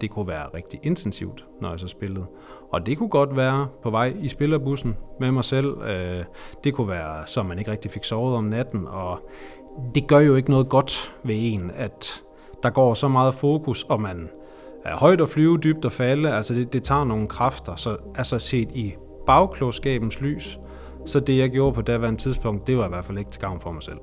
det kunne være rigtig intensivt, når jeg så spillede. Og det kunne godt være på vej i spillerbussen med mig selv. Øh, det kunne være, så man ikke rigtig fik sovet om natten. Og det gør jo ikke noget godt ved en, at der går så meget fokus, og man er højt at flyve, dybt at falde. Altså det, det tager nogle kræfter. Så altså set i bagklogskabens lys, så det jeg gjorde på daværende tidspunkt, det var i hvert fald ikke til gavn for mig selv.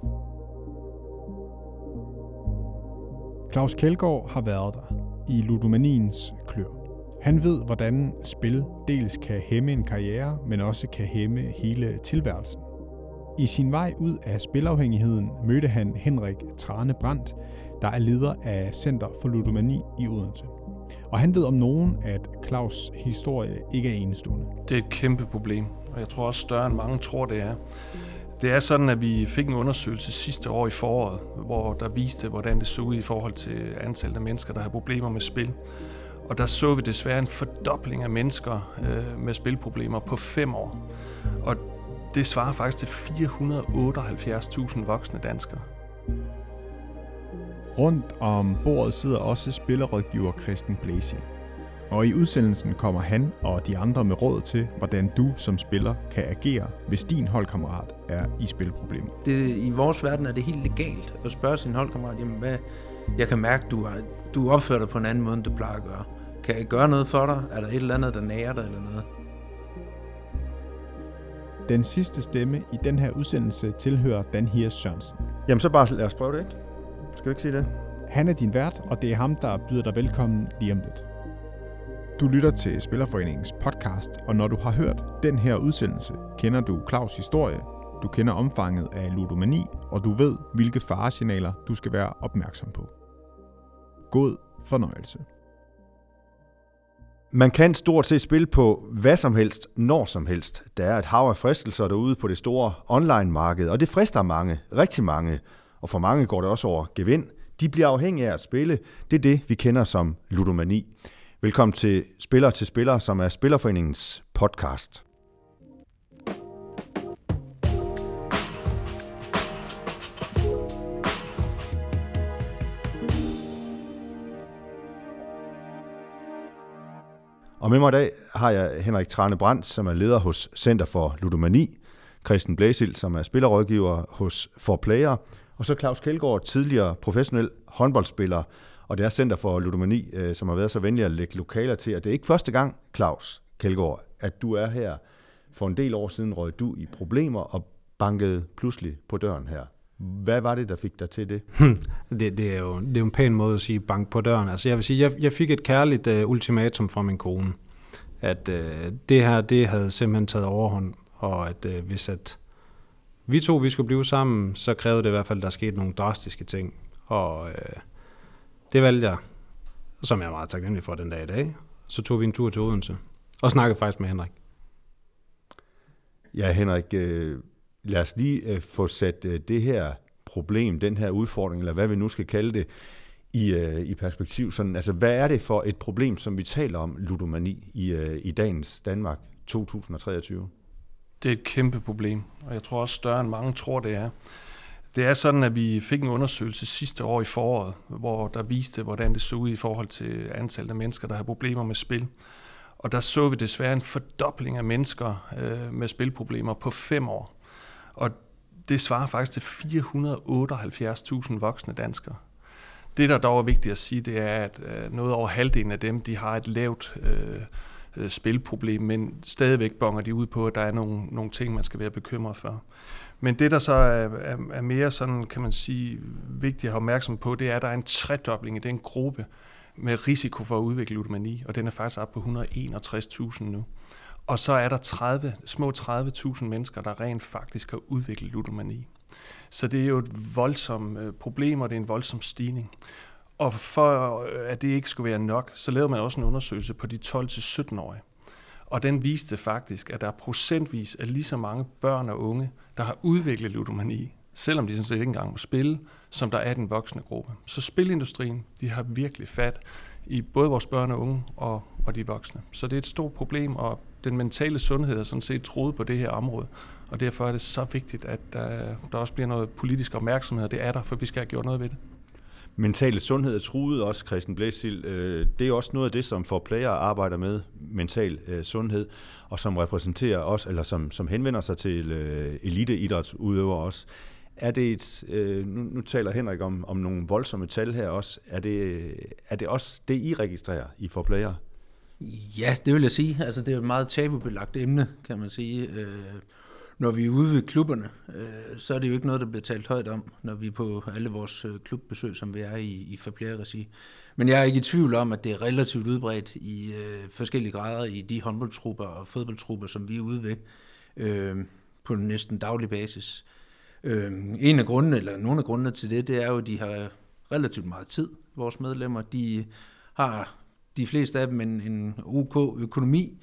Claus Kjeldgaard har været der i ludomaniens klør. Han ved, hvordan spil dels kan hæmme en karriere, men også kan hæmme hele tilværelsen. I sin vej ud af spilafhængigheden mødte han Henrik Trane Brandt, der er leder af Center for Ludomani i Odense. Og han ved om nogen, at Claus' historie ikke er enestående. Det er et kæmpe problem, og jeg tror også større end mange tror, det er. Det er sådan, at vi fik en undersøgelse sidste år i foråret, hvor der viste, hvordan det så ud i forhold til antallet af mennesker, der har problemer med spil. Og der så vi desværre en fordobling af mennesker øh, med spilproblemer på fem år. Og det svarer faktisk til 478.000 voksne danskere. Rundt om bordet sidder også spillerrådgiver Christian Blæsing. Og i udsendelsen kommer han og de andre med råd til, hvordan du som spiller kan agere, hvis din holdkammerat er i spilproblemer. Det, I vores verden er det helt legalt at spørge sin holdkammerat, jamen hvad, jeg kan mærke, du, har, du opfører dig på en anden måde, end du plejer at gøre. Kan jeg gøre noget for dig? Er der et eller andet, der nærer dig eller noget? Den sidste stemme i den her udsendelse tilhører Dan Hiers Sørensen. Jamen så bare lad os prøve det, ikke? Skal vi ikke sige det? Han er din vært, og det er ham, der byder dig velkommen lige om lidt. Du lytter til Spillerforeningens podcast, og når du har hørt den her udsendelse, kender du Claus' historie, du kender omfanget af ludomani, og du ved, hvilke faresignaler du skal være opmærksom på. God fornøjelse. Man kan stort set spille på hvad som helst, når som helst. Der er et hav af fristelser derude på det store online-marked, og det frister mange, rigtig mange, og for mange går det også over gevind. De bliver afhængige af at spille. Det er det, vi kender som ludomani. Velkommen til Spiller til Spiller, som er Spillerforeningens podcast. Og med mig i dag har jeg Henrik Trane Brandt, som er leder hos Center for Ludomani, Christian Blæsild, som er spillerrådgiver hos For Player, og så Claus Kjeldgaard, tidligere professionel håndboldspiller, og det er Center for Ludomani, øh, som har været så venlig at lægge lokaler til. Og det er ikke første gang, Claus Kjeldgaard, at du er her. For en del år siden røg du i problemer og bankede pludselig på døren her. Hvad var det, der fik dig til det? Hm, det, det, er jo, det er jo en pæn måde at sige bank på døren. Altså jeg vil sige, jeg, jeg fik et kærligt uh, ultimatum fra min kone, at uh, det her, det havde simpelthen taget overhånd, og at uh, hvis at vi to vi skulle blive sammen, så krævede det i hvert fald, at der skete nogle drastiske ting. Og uh, det valgte jeg, som jeg er meget taknemmelig for den dag i dag. Så tog vi en tur til Odense og snakkede faktisk med Henrik. Ja, Henrik, øh, lad os lige øh, få sat øh, det her problem, den her udfordring, eller hvad vi nu skal kalde det, i, øh, i perspektiv. Sådan, altså, hvad er det for et problem, som vi taler om, ludomani, i, øh, i dagens Danmark 2023? Det er et kæmpe problem, og jeg tror også større end mange tror, det er. Det er sådan, at vi fik en undersøgelse sidste år i foråret, hvor der viste, hvordan det så ud i forhold til antallet af mennesker, der har problemer med spil. Og der så vi desværre en fordobling af mennesker øh, med spilproblemer på fem år. Og det svarer faktisk til 478.000 voksne danskere. Det, der dog er vigtigt at sige, det er, at øh, noget over halvdelen af dem, de har et lavt øh, øh, spilproblem, men stadigvæk bonger de ud på, at der er nogle, nogle ting, man skal være bekymret for. Men det, der så er, er, er mere sådan, kan man sige, vigtigt at have opmærksom på, det er, at der er en tredobling i den gruppe med risiko for at udvikle ludomani, og den er faktisk op på 161.000 nu. Og så er der 30, små 30.000 mennesker, der rent faktisk har udviklet ludomani. Så det er jo et voldsomt øh, problem, og det er en voldsom stigning. Og for øh, at det ikke skulle være nok, så lavede man også en undersøgelse på de 12-17-årige. Og den viste faktisk, at der er procentvis af lige så mange børn og unge, der har udviklet ludomani, selvom de sådan set ikke engang må spille, som der er den voksne gruppe. Så spilindustrien, de har virkelig fat i både vores børn og unge og, og de voksne. Så det er et stort problem, og den mentale sundhed er sådan set troet på det her område. Og derfor er det så vigtigt, at der, der også bliver noget politisk opmærksomhed, det er der, for vi skal have gjort noget ved det mentale sundhed er truet også, Christian Blæsild. Øh, det er også noget af det, som for player arbejder med, mental øh, sundhed, og som repræsenterer os, eller som, som henvender sig til øh, eliteidrætsudøvere også. Er det et, øh, nu, nu taler Henrik om, om nogle voldsomme tal her også, er det, er det også det, I registrerer i for player? Ja, det vil jeg sige. Altså, det er et meget tabubelagt emne, kan man sige. Øh, når vi er ude ved klubberne, øh, så er det jo ikke noget, der bliver talt højt om, når vi er på alle vores øh, klubbesøg, som vi er i, i Fablere-regi. Men jeg er ikke i tvivl om, at det er relativt udbredt i øh, forskellige grader i de håndboldtrupper og fodboldtrupper, som vi er ude ved øh, på næsten daglig basis. Øh, en af grundene, eller nogle af grundene til det, det er jo, at de har relativt meget tid, vores medlemmer. De har de fleste af dem en, en OK økonomi,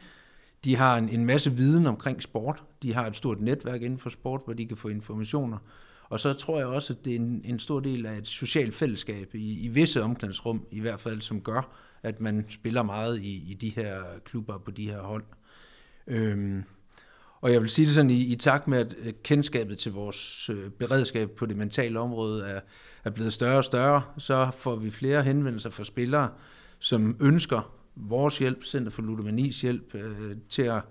de har en, en masse viden omkring sport. De har et stort netværk inden for sport, hvor de kan få informationer. Og så tror jeg også, at det er en, en stor del af et socialt fællesskab i, i visse omklædningsrum, i hvert fald, som gør, at man spiller meget i, i de her klubber på de her hold. Øhm, og jeg vil sige det sådan, i, i takt med, at øh, kendskabet til vores øh, beredskab på det mentale område er, er blevet større og større, så får vi flere henvendelser fra spillere, som ønsker vores hjælp, Center for Ludomanis hjælp, øh, til, at,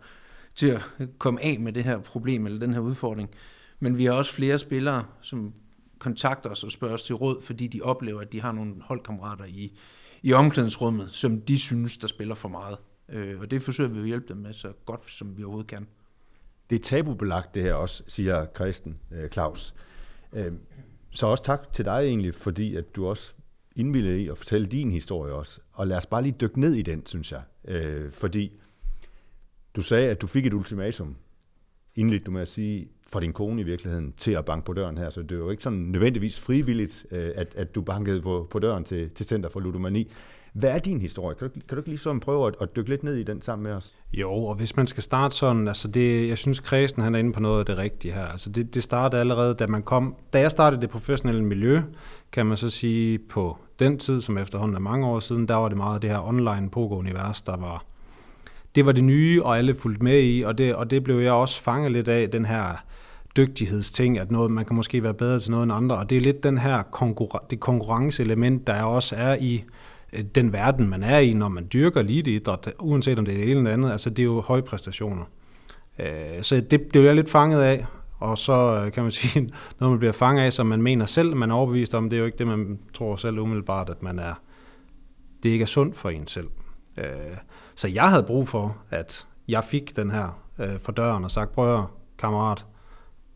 til at komme af med det her problem eller den her udfordring. Men vi har også flere spillere, som kontakter os og spørger os til råd, fordi de oplever, at de har nogle holdkammerater i, i omklædningsrummet, som de synes, der spiller for meget. Øh, og det forsøger vi at hjælpe dem med så godt, som vi overhovedet kan. Det er tabubelagt det her også, siger Christen øh, Claus. Øh, så også tak til dig egentlig, fordi at du også indvildet i at fortælle din historie også. Og lad os bare lige dykke ned i den, synes jeg. Øh, fordi du sagde, at du fik et ultimatum, indledt du med at sige, fra din kone i virkeligheden, til at banke på døren her. Så det er jo ikke sådan nødvendigvis frivilligt, øh, at, at du bankede på, på døren til, til Center for Ludomani. Hvad er din historie? Kan du, kan du ikke ligesom prøve at, at dykke lidt ned i den sammen med os? Jo, og hvis man skal starte sådan, altså det, jeg synes Kredsen han er inde på noget af det rigtige her. Altså det, det startede allerede, da man kom, da jeg startede det professionelle miljø, kan man så sige på den tid, som efterhånden er mange år siden, der var det meget det her online pogo-univers, der var, det var det nye, og alle fulgte med i, og det, og det blev jeg også fanget lidt af, den her dygtighedsting, at noget, man kan måske være bedre til noget end andre, og det er lidt den her konkurren- det konkurrenceelement, der også er i Øh, den verden, man er i, når man dyrker eliteidræt, uanset om det er det ene eller andet, altså det er jo høje præstationer. Øh, så det blev jeg lidt fanget af, og så øh, kan man sige, når man bliver fanget af, som man mener selv, man er overbevist om, det er jo ikke det, man tror selv umiddelbart, at man er, det ikke er sundt for en selv. Så jeg havde brug for, at jeg fik den her for døren og sagt, prøv kammerat,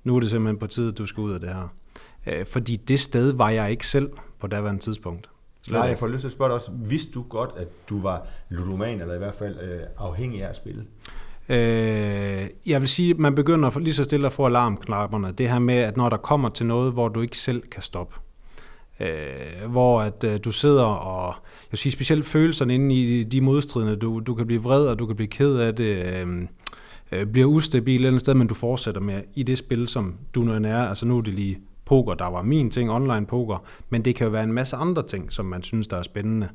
nu er det simpelthen på tide, at du skal ud af det her. Fordi det sted var jeg ikke selv på daværende tidspunkt. Nej, jeg får lyst til at spørge dig også, vidste du godt, at du var ludoman, eller i hvert fald øh, afhængig af at spille? Øh, jeg vil sige, at man begynder lige så stille at få alarmknapperne. Det her med, at når der kommer til noget, hvor du ikke selv kan stoppe. Øh, hvor at øh, du sidder og, jeg vil sige specielt følelserne inde i de modstridende, du, du kan blive vred, og du kan blive ked af det, øh, øh, bliver ustabil et eller andet sted, men du fortsætter med i det spil, som du nu er. Altså nu er det lige poker, der var min ting, online poker, men det kan jo være en masse andre ting, som man synes, der er spændende.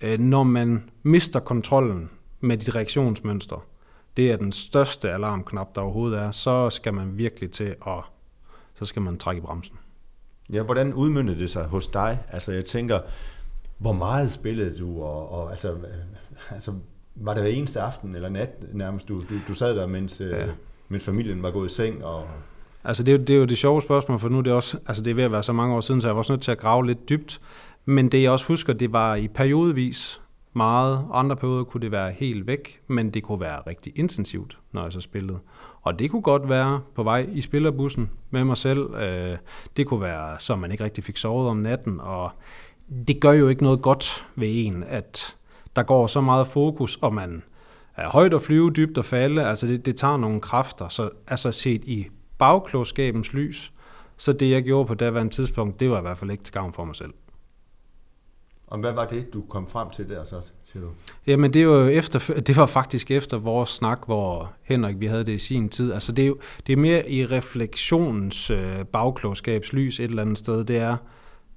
Øh, når man mister kontrollen med dit reaktionsmønster, det er den største alarmknap, der overhovedet er, så skal man virkelig til at, så skal man trække i bremsen. Ja, hvordan udmyndede det sig hos dig? Altså jeg tænker, hvor meget spillede du, og, og altså, altså, var det hver eneste aften eller nat nærmest, du, du, du sad der, mens, øh, ja. mens familien var gået i seng? Og... Altså det er, jo, det er jo det sjove spørgsmål, for nu er det også, altså det er ved at være så mange år siden, så jeg var også nødt til at grave lidt dybt. Men det jeg også husker, det var i periodevis, meget. Andre perioder kunne det være helt væk, men det kunne være rigtig intensivt, når jeg så spillede. Og det kunne godt være på vej i spillerbussen med mig selv. Øh, det kunne være, så man ikke rigtig fik sovet om natten. Og det gør jo ikke noget godt ved en, at der går så meget fokus, og man er højt at flyve, dybt at falde. Altså det, det tager nogle kræfter. Så altså set i bagklogskabens lys, så det jeg gjorde på daværende tidspunkt, det var i hvert fald ikke til gavn for mig selv. Og hvad var det, du kom frem til der så, siger du? Jamen det, var efter, det var faktisk efter vores snak, hvor Henrik, vi havde det i sin tid. Altså det er, jo, det er mere i refleksionens øh, bagklogskabslys et eller andet sted. Det er,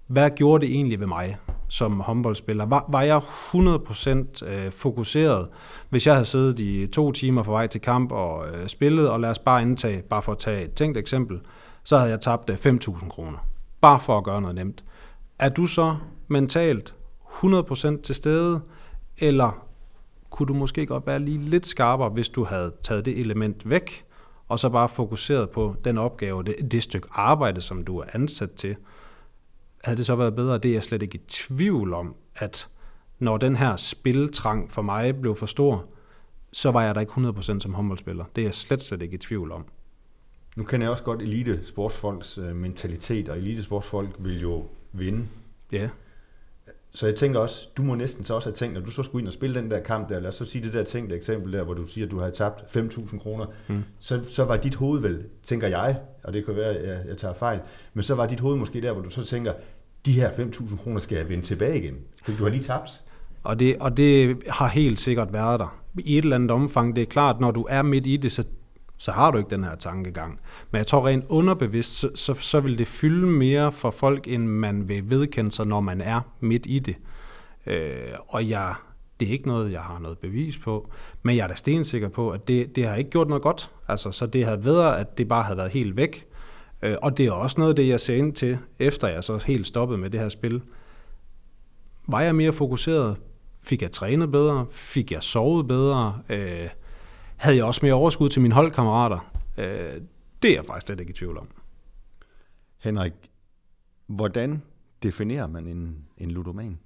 hvad gjorde det egentlig ved mig som håndboldspiller? Var, var jeg 100% øh, fokuseret, hvis jeg havde siddet i to timer på vej til kamp og øh, spillet, og lad os bare indtage, bare for at tage et tænkt eksempel, så havde jeg tabt øh, 5.000 kroner. Bare for at gøre noget nemt er du så mentalt 100% til stede, eller kunne du måske godt være lige lidt skarpere, hvis du havde taget det element væk, og så bare fokuseret på den opgave, det, det stykke arbejde, som du er ansat til, havde det så været bedre? Det er jeg slet ikke i tvivl om, at når den her spiltrang for mig blev for stor, så var jeg der ikke 100% som håndboldspiller. Det er jeg slet, slet ikke i tvivl om. Nu kender jeg også godt elite sportsfolks øh, mentalitet, og elite sportsfolk vil jo vinde. Ja. Så jeg tænker også, du må næsten så også have tænkt, når du så skulle ind og spille den der kamp der, lad os så sige det der tænkte eksempel der, hvor du siger, at du havde tabt 5.000 kroner, mm. så, så var dit hoved vel, tænker jeg, og det kan være, at jeg, jeg tager fejl, men så var dit hoved måske der, hvor du så tænker, de her 5.000 kroner skal jeg vende tilbage igen, for du har lige tabt. Og det, og det har helt sikkert været der. I et eller andet omfang, det er klart, når du er midt i det, så, så har du ikke den her tankegang. Men jeg tror rent underbevidst, så, så, så vil det fylde mere for folk, end man vil vedkende sig, når man er midt i det. Øh, og jeg, det er ikke noget, jeg har noget bevis på, men jeg er da stensikker på, at det, det har ikke gjort noget godt. Altså, så det havde været, at det bare havde været helt væk. Øh, og det er også noget af det, jeg ser ind til, efter jeg så helt stoppede med det her spil. Var jeg mere fokuseret? Fik jeg trænet bedre? Fik jeg sovet bedre? Øh, havde jeg også mere overskud til mine holdkammerater? Øh, det er jeg faktisk slet ikke i tvivl om. Henrik, hvordan definerer man en, en ludoman?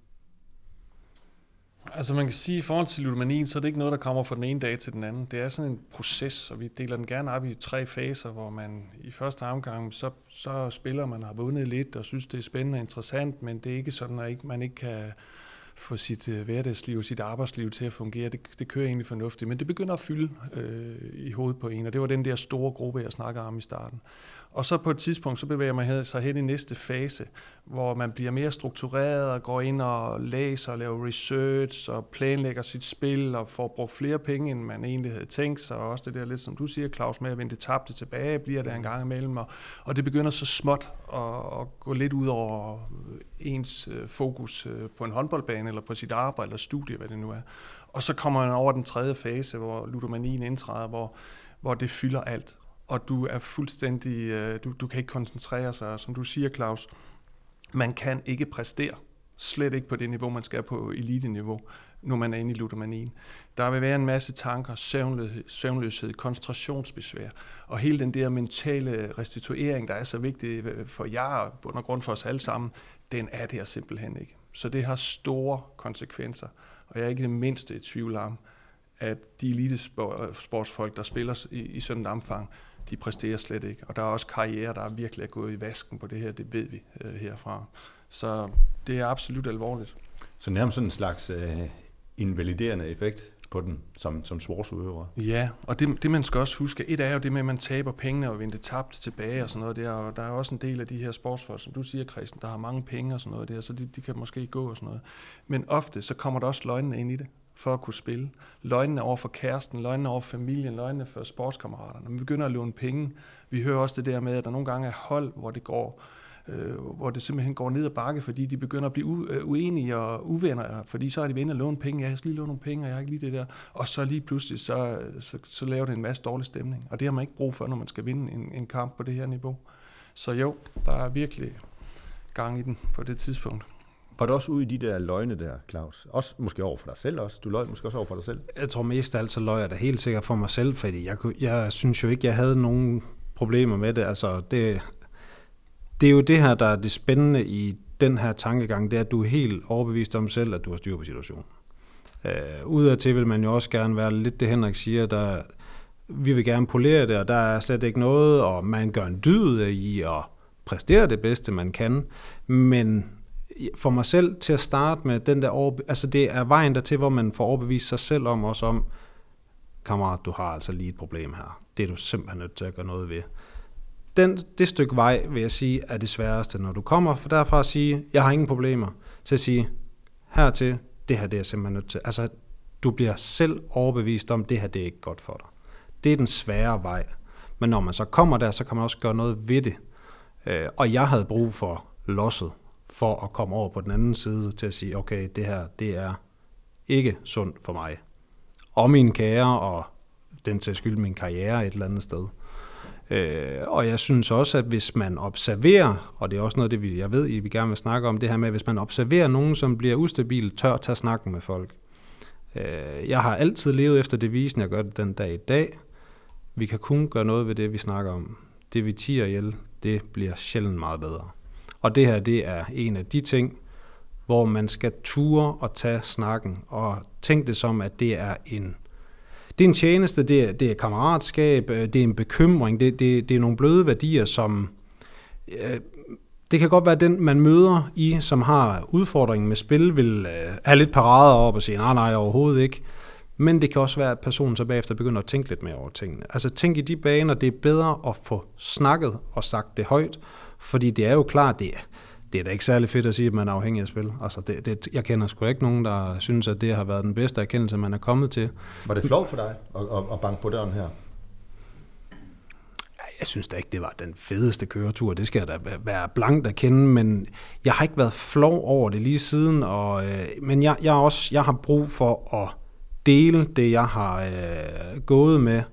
Altså man kan sige, at i forhold til ludomanien, så er det ikke noget, der kommer fra den ene dag til den anden. Det er sådan en proces, og vi deler den gerne op i tre faser, hvor man i første omgang, så, så spiller man har vundet lidt og synes, det er spændende og interessant, men det er ikke sådan, at man ikke kan få sit øh, hverdagsliv, sit arbejdsliv til at fungere. Det, det kører egentlig fornuftigt, men det begynder at fylde øh, i hovedet på en, og det var den der store gruppe, jeg snakker om i starten. Og så på et tidspunkt, så bevæger man sig hen i næste fase, hvor man bliver mere struktureret og går ind og læser og laver research og planlægger sit spil og får brugt flere penge, end man egentlig havde tænkt sig. Og også det der lidt, som du siger, Claus, med at vende det tabte tilbage, bliver der en gang imellem. Og, og det begynder så småt at, at gå lidt ud over ens øh, fokus øh, på en håndboldbane eller på sit arbejde eller studie, hvad det nu er. Og så kommer man over den tredje fase, hvor ludomanien indtræder, hvor, hvor det fylder alt og du er fuldstændig, øh, du, du kan ikke koncentrere sig, som du siger, Claus, man kan ikke præstere, slet ikke på det niveau, man skal på elite-niveau, når man er inde i ludomanien. Der vil være en masse tanker, søvnløshed, søvnløshed koncentrationsbesvær, og hele den der mentale restituering, der er så vigtig øh, for jer, og bund og grund for os alle sammen, den er der simpelthen ikke. Så det har store konsekvenser, og jeg er ikke det mindste i tvivl om, at de elitesportsfolk, der spiller i, i sådan et omfang, de præsterer slet ikke. Og der er også karriere, der er virkelig er gået i vasken på det her, det ved vi øh, herfra. Så det er absolut alvorligt. Så nærmest sådan en slags øh, invaliderende effekt på den som, som sportsudøver. Ja, og det, det man skal også huske, et er jo det med, at man taber pengene og vender tabt tilbage og sådan noget der, og der er også en del af de her sportsfolk, som du siger, Christian, der har mange penge og sådan noget der, så de, de kan måske gå og sådan noget. Men ofte, så kommer der også løgnene ind i det for at kunne spille. Løgnene over for kæresten, løgnene over for familien, løgnene for sportskammeraterne. Man begynder at låne penge. Vi hører også det der med, at der nogle gange er hold, hvor det går øh, hvor det simpelthen går ned ad bakke, fordi de begynder at blive u- øh, uenige og uvenner, fordi så er de ved at låne penge, jeg skal lige låne nogle penge, og jeg har ikke lige det der, og så lige pludselig, så, så, så laver det en masse dårlig stemning, og det har man ikke brug for, når man skal vinde en, en kamp på det her niveau. Så jo, der er virkelig gang i den på det tidspunkt. Var du også ude i de der løgne der, Claus? Også måske over for dig selv også? Du løj måske også over for dig selv? Jeg tror mest af alt, så løj jeg da helt sikkert for mig selv, fordi jeg, jeg synes jo ikke, jeg havde nogen problemer med det. Altså, det, det er jo det her, der er det spændende i den her tankegang, det er, at du er helt overbevist om selv, at du har styr på situationen. Øh, Udadtil vil man jo også gerne være lidt det, Henrik siger, der vi vil gerne polere det, og der er slet ikke noget, og man gør en dyd i at præstere det bedste, man kan, men for mig selv til at starte med den der overbe- altså det er vejen der til, hvor man får overbevist sig selv om også om, kammerat, du har altså lige et problem her. Det er du simpelthen nødt til at gøre noget ved. Den, det stykke vej, vil jeg sige, er det sværeste, når du kommer for derfra at sige, jeg har ingen problemer, til at sige, hertil, det her det er jeg simpelthen nødt til. Altså, du bliver selv overbevist om, det her det er ikke godt for dig. Det er den svære vej. Men når man så kommer der, så kan man også gøre noget ved det. Øh, og jeg havde brug for losset for at komme over på den anden side til at sige, okay, det her, det er ikke sundt for mig. Og min kære, og den til skyld min karriere et eller andet sted. Øh, og jeg synes også, at hvis man observerer, og det er også noget, det vi, jeg ved, I vi gerne vil snakke om, det her med, hvis man observerer nogen, som bliver ustabil, tør at tage snakken med folk. Øh, jeg har altid levet efter devisen, jeg gør det den dag i dag. Vi kan kun gøre noget ved det, vi snakker om. Det vi tiger ihjel, det bliver sjældent meget bedre. Og det her, det er en af de ting, hvor man skal ture og tage snakken, og tænke det som, at det er en det er en tjeneste, det er, det er kammeratskab, øh, det er en bekymring, det, det, det er nogle bløde værdier, som øh, det kan godt være, at den, man møder i, som har udfordringen med spil, vil øh, have lidt parader op og sige, nej, nej, overhovedet ikke. Men det kan også være, at personen så bagefter begynder at tænke lidt mere over tingene. Altså tænk i de baner, det er bedre at få snakket og sagt det højt, fordi det er jo klart, det er, det er da ikke særlig fedt at sige, at man er afhængig af spil. Altså det, det, jeg kender sgu ikke nogen, der synes, at det har været den bedste erkendelse, man er kommet til. Var det flot for dig at, at, at banke på døren her? Jeg synes da ikke, det var den fedeste køretur. Det skal jeg da være blankt at kende, men jeg har ikke været flov over det lige siden. Og, øh, men jeg, jeg, også, jeg har brug for at dele det, jeg har øh, gået med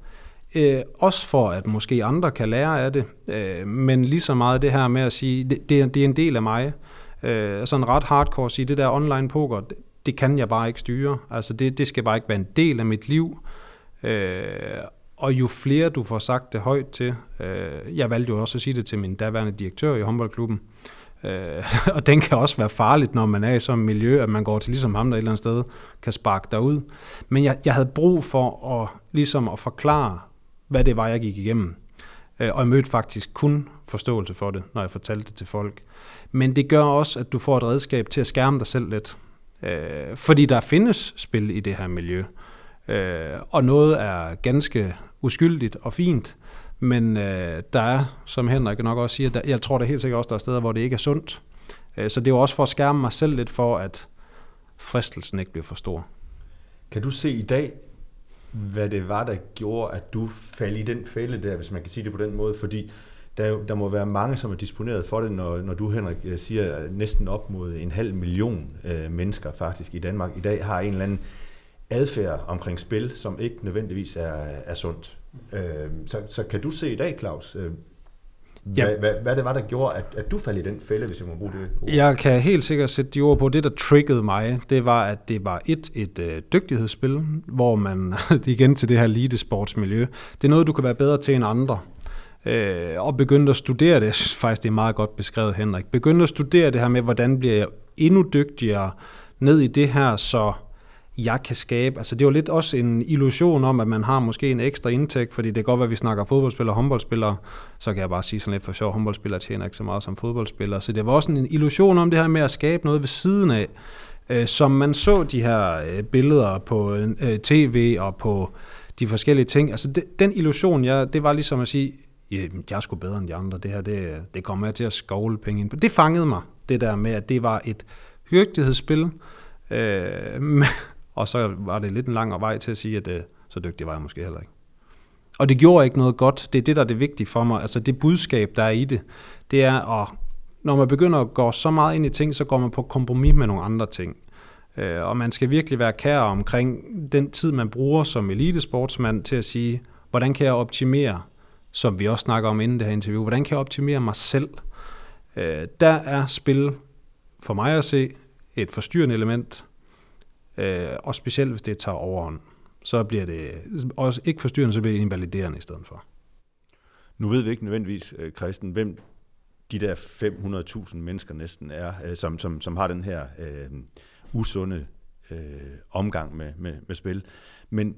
Øh, også for, at måske andre kan lære af det, øh, men lige så meget det her med at sige, det, det, det er en del af mig. Øh, sådan ret hardcore at sige, det der online poker, det, det kan jeg bare ikke styre. Altså det, det skal bare ikke være en del af mit liv. Øh, og jo flere du får sagt det højt til, øh, jeg valgte jo også at sige det til min daværende direktør i håndboldklubben, øh, og den kan også være farligt, når man er i sådan et miljø, at man går til ligesom ham, der et eller andet sted kan sparke dig ud. Men jeg, jeg havde brug for at, ligesom at forklare hvad det var, jeg gik igennem. Øh, og jeg mødte faktisk kun forståelse for det, når jeg fortalte det til folk. Men det gør også, at du får et redskab til at skærme dig selv lidt. Øh, fordi der findes spil i det her miljø. Øh, og noget er ganske uskyldigt og fint, men øh, der er, som Henrik nok også siger, der, jeg tror da helt sikkert også, der er steder, hvor det ikke er sundt. Øh, så det er også for at skærme mig selv lidt for, at fristelsen ikke bliver for stor. Kan du se i dag, hvad det var, der gjorde, at du faldt i den fælde der, hvis man kan sige det på den måde, fordi der, der må være mange, som er disponeret for det, når, når du, Henrik, øh, siger, at næsten op mod en halv million øh, mennesker faktisk i Danmark i dag har en eller anden adfærd omkring spil, som ikke nødvendigvis er, er sundt. Øh, så, så kan du se i dag, Claus, øh, Ja. Hvad, hvad, hvad det var, der gjorde, at, at du faldt i den fælde, hvis jeg må bruge det ord? Jeg kan helt sikkert sætte de ord på. Det, der triggede mig, det var, at det var et, et øh, dygtighedsspil, hvor man, igen til det her elite-sportsmiljø, det er noget, du kan være bedre til end andre. Øh, og begyndte at studere det, jeg synes faktisk, det er meget godt beskrevet, Henrik. Begyndte at studere det her med, hvordan bliver jeg endnu dygtigere ned i det her, så jeg kan skabe. Altså det var lidt også en illusion om, at man har måske en ekstra indtægt, fordi det kan godt være, at vi snakker fodboldspillere og håndboldspillere, så kan jeg bare sige sådan lidt for sjov, håndboldspillere tjener ikke så meget som fodboldspillere. Så det var også en illusion om det her med at skabe noget ved siden af, øh, som man så de her øh, billeder på øh, tv og på de forskellige ting. Altså det, den illusion, jeg, det var ligesom at sige, jeg er sgu bedre end de andre, det her, det, det kommer jeg til at skovle penge ind på. Det fangede mig, det der med, at det var et hyggelighedsspil, øh, og så var det lidt en lang vej til at sige, at øh, så dygtig var jeg måske heller ikke. Og det gjorde ikke noget godt. Det er det, der er det vigtige for mig. Altså det budskab, der er i det, det er at, når man begynder at gå så meget ind i ting, så går man på kompromis med nogle andre ting. Øh, og man skal virkelig være kær omkring den tid, man bruger som elitesportsmand til at sige, hvordan kan jeg optimere, som vi også snakker om inden det her interview, hvordan kan jeg optimere mig selv? Øh, der er spil for mig at se et forstyrrende element, Øh, og specielt hvis det tager overhånd, så bliver det også ikke forstyrrende, så bliver det invaliderende i stedet for. Nu ved vi ikke nødvendigvis, øh, Kristen, hvem de der 500.000 mennesker næsten er, øh, som, som, som har den her øh, usunde øh, omgang med, med, med spil. Men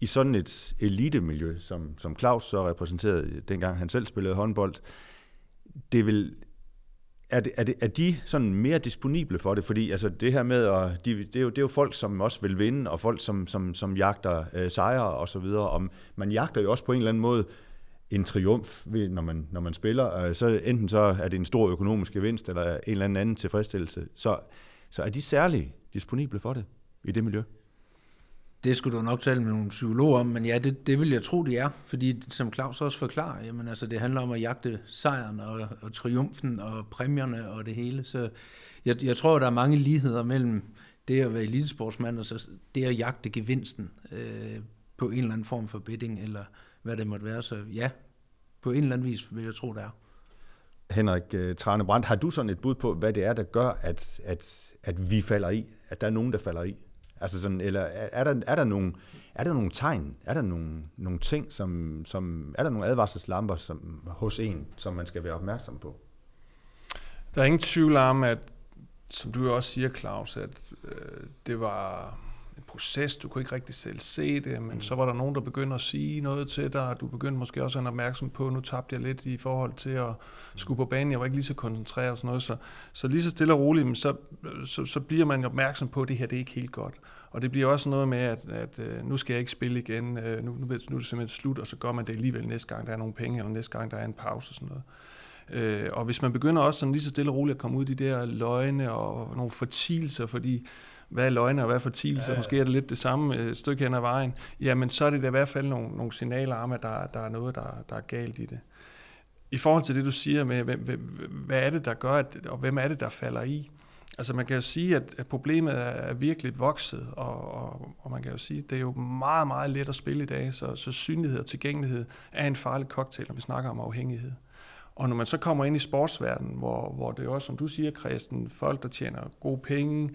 i sådan et elitemiljø, som, som Claus så repræsenterede, dengang han selv spillede håndbold, det vil er, det, er, det, er de sådan mere disponible for det? Fordi altså, det her med, at de, det, er jo, det er jo folk, som også vil vinde, og folk, som, som, som jagter øh, sejre og så videre. Og man jagter jo også på en eller anden måde en triumf, ved, når, man, når man spiller. Øh, så enten så er det en stor økonomisk gevinst, eller en eller anden tilfredsstillelse. Så, så er de særligt disponible for det i det miljø? Det skulle du nok tale med nogle psykologer om, men ja, det, det vil jeg tro, det er, fordi som Claus også forklarer, jamen altså det handler om at jagte sejren og, og triumfen og præmierne og det hele, så jeg, jeg tror, der er mange ligheder mellem det at være elitesportsmand og så det at jagte gevinsten øh, på en eller anden form for betting, eller hvad det måtte være, så ja, På en eller anden vis vil jeg tro, det er. Henrik øh, Trane Brandt, har du sådan et bud på, hvad det er, der gør, at, at, at vi falder i? At der er nogen, der falder i? Altså sådan, eller er, der, er, der nogle, er der nogle tegn? Er der nogle, nogle ting, som, som... Er der nogle advarselslamper som, hos en, som man skal være opmærksom på? Der er ingen tvivl om, at som du også siger, Claus, at øh, det var proces, du kunne ikke rigtig selv se det, men mm. så var der nogen, der begyndte at sige noget til dig, og du begyndte måske også at være opmærksom på, nu tabte jeg lidt i forhold til at skulle på banen, jeg var ikke lige så koncentreret og sådan noget, så, så lige så stille og roligt, så, så, så bliver man opmærksom på, at det her det er ikke helt godt. Og det bliver også noget med, at, at øh, nu skal jeg ikke spille igen, øh, nu, nu, nu er det simpelthen slut, og så gør man det alligevel næste gang, der er nogle penge, eller næste gang, der er en pause og sådan noget. Øh, og hvis man begynder også sådan lige så stille og roligt at komme ud i de der løgne og nogle fortielser, fordi hvad er løgne og hvad er fortielser, ja, ja. måske er det lidt det samme et stykke hen ad vejen, jamen så er det da i hvert fald nogle, nogle signaler om, at der, der er noget, der, der er galt i det. I forhold til det, du siger med, hvad, hvad, hvad er det, der gør, at, og hvem er det, der falder i? Altså man kan jo sige, at, at problemet er virkelig vokset, og, og, og man kan jo sige, at det er jo meget, meget let at spille i dag, så, så synlighed og tilgængelighed er en farlig cocktail, når vi snakker om afhængighed. Og når man så kommer ind i sportsverdenen, hvor, hvor det er også, som du siger, Christen, folk, der tjener gode penge,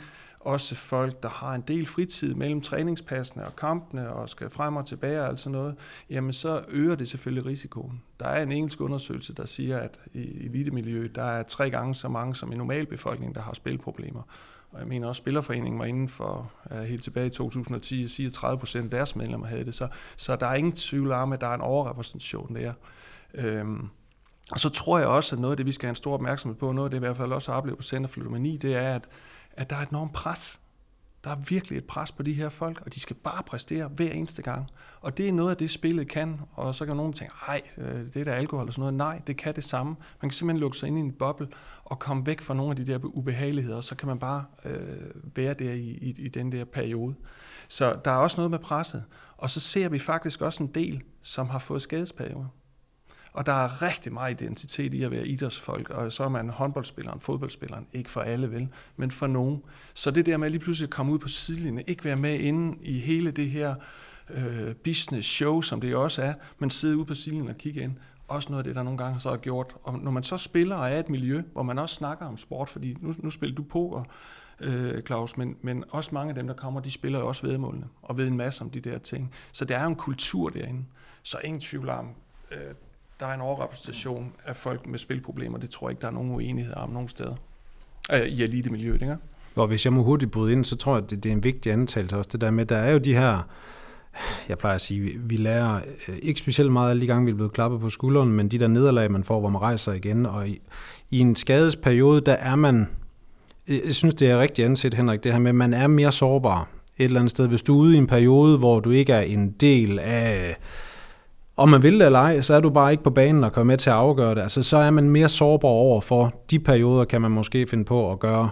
også folk, der har en del fritid mellem træningspassene og kampene og skal frem og tilbage og alt sådan noget, jamen så øger det selvfølgelig risikoen. Der er en engelsk undersøgelse, der siger, at i elitemiljøet, der er tre gange så mange som i normalbefolkningen, der har spilproblemer. Og jeg mener også, at Spillerforeningen var inden for uh, helt tilbage i 2010 og siger, at 30 procent af deres medlemmer havde det. Så, så der er ingen tvivl om, at der er en overrepræsentation der. Øhm, og så tror jeg også, at noget af det, vi skal have en stor opmærksomhed på, noget af det, vi i hvert fald også har oplevet på Center for Ludomani, det er, at, at der er et enormt pres. Der er virkelig et pres på de her folk, og de skal bare præstere hver eneste gang. Og det er noget af det, spillet kan. Og så kan nogen tænke, nej, øh, det er da alkohol eller sådan noget. Nej, det kan det samme. Man kan simpelthen lukke sig ind i en boble og komme væk fra nogle af de der ubehageligheder, og så kan man bare øh, være der i, i, i den der periode. Så der er også noget med presset. Og så ser vi faktisk også en del, som har fået skadesperioder. Og der er rigtig meget identitet i at være idrætsfolk, og så er man håndboldspilleren, fodboldspilleren, ikke for alle vel, men for nogen. Så det der med lige pludselig komme ud på sidelinjen, ikke være med inde i hele det her øh, business show, som det også er, men sidde ude på sidelinjen og kigge ind, også noget af det, der nogle gange så er gjort. Og når man så spiller og er et miljø, hvor man også snakker om sport, fordi nu, nu spiller du poker, øh, Claus, men, men også mange af dem, der kommer, de spiller jo også vedmålene og ved en masse om de der ting. Så der er jo en kultur derinde. Så ingen tvivl om, øh, der er en overrepræsentation af folk med spilproblemer. Det tror jeg ikke, der er nogen uenighed om nogen steder. Øh, I elitemiljøet. ikke? Og hvis jeg må hurtigt bryde ind, så tror jeg, det, det er en vigtig antagelse også. Det der med, der er jo de her, jeg plejer at sige, vi lærer øh, ikke specielt meget alle de gange, vi er blevet klappet på skulderen, men de der nederlag, man får, hvor man rejser igen. Og i, i en skadesperiode, der er man, jeg synes, det er rigtig anset, Henrik, det her med, at man er mere sårbar et eller andet sted. Hvis du er ude i en periode, hvor du ikke er en del af om man vil det eller ej, så er du bare ikke på banen og kommer med til at afgøre det. Altså, så er man mere sårbar over for de perioder, kan man måske finde på at gøre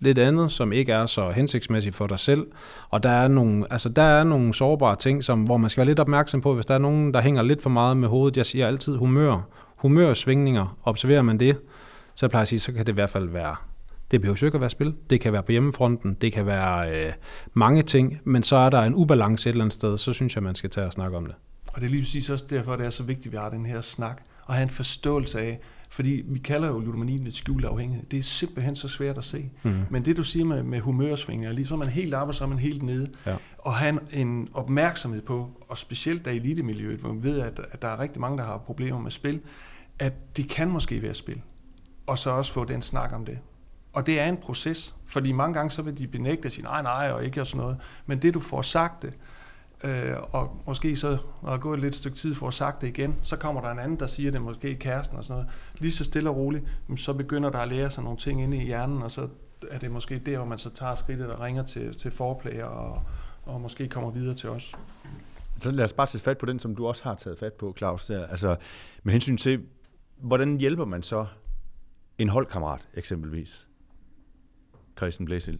lidt andet, som ikke er så hensigtsmæssigt for dig selv. Og der er nogle, altså der er nogle sårbare ting, som, hvor man skal være lidt opmærksom på, hvis der er nogen, der hænger lidt for meget med hovedet. Jeg siger altid humør. Humørsvingninger. Observerer man det, så plejer jeg at sige, så kan det i hvert fald være det behøver jo ikke at være spil. Det kan være på hjemmefronten. Det kan være øh, mange ting. Men så er der en ubalance et eller andet sted. Så synes jeg, man skal tage og snakke om det. Og det er lige præcis også derfor, det er så vigtigt, at vi har den her snak, og have en forståelse af, fordi vi kalder jo ludomanien et skjult afhængighed. Det er simpelthen så svært at se. Mm. Men det du siger med, med humørsvingninger, lige så er man helt op, og så er man helt nede. Ja. Og have en, en opmærksomhed på, og specielt der i elitemiljøet, hvor man ved, at, at der er rigtig mange, der har problemer med spil, at det kan måske være spil. Og så også få den snak om det. Og det er en proces, fordi mange gange så vil de benægte og sige nej, nej, og ikke og sådan noget. Men det du får sagt det, øh, og måske så, når der er gået et lidt stykke tid for at sagt det igen, så kommer der en anden, der siger det, måske kæresten og sådan noget. Lige så stille og roligt, så begynder der at lære sig nogle ting inde i hjernen, og så er det måske der, hvor man så tager skridtet og ringer til, til forplayer og, og måske kommer videre til os. Så lad os bare tage fat på den, som du også har taget fat på, Claus. Der. Altså, med hensyn til, hvordan hjælper man så en holdkammerat eksempelvis? Christian Blæsild.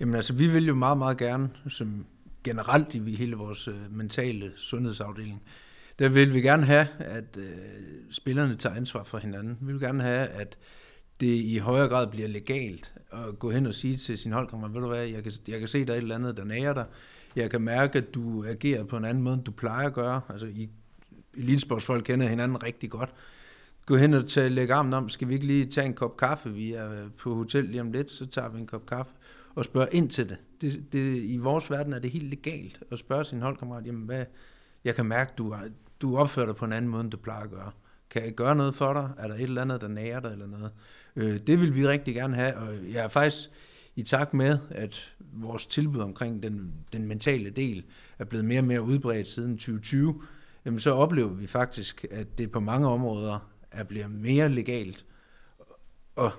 Jamen altså, vi vil jo meget, meget gerne, som generelt i hele vores øh, mentale sundhedsafdeling, der vil vi gerne have, at øh, spillerne tager ansvar for hinanden. Vi vil gerne have, at det i højere grad bliver legalt at gå hen og sige til sin holdkammerat, ved du hvad, jeg kan, jeg kan se, der er et eller andet, der nærer dig. Jeg kan mærke, at du agerer på en anden måde, end du plejer at gøre. Altså, I elitesportsfolk kender hinanden rigtig godt. Gå hen og tage, lægge armen om, skal vi ikke lige tage en kop kaffe? Vi er øh, på hotel lige om lidt, så tager vi en kop kaffe og spørge ind til det. det, det I vores verden er det helt legalt at spørge sin holdkammerat, jamen hvad, jeg kan mærke, du, er, du opfører dig på en anden måde, end du plejer at gøre. Kan jeg gøre noget for dig? Er der et eller andet, der nærer dig eller noget? Øh, det vil vi rigtig gerne have, og jeg er faktisk i takt med, at vores tilbud omkring den, den mentale del er blevet mere og mere udbredt siden 2020, jamen så oplever vi faktisk, at det på mange områder er blevet mere legalt at,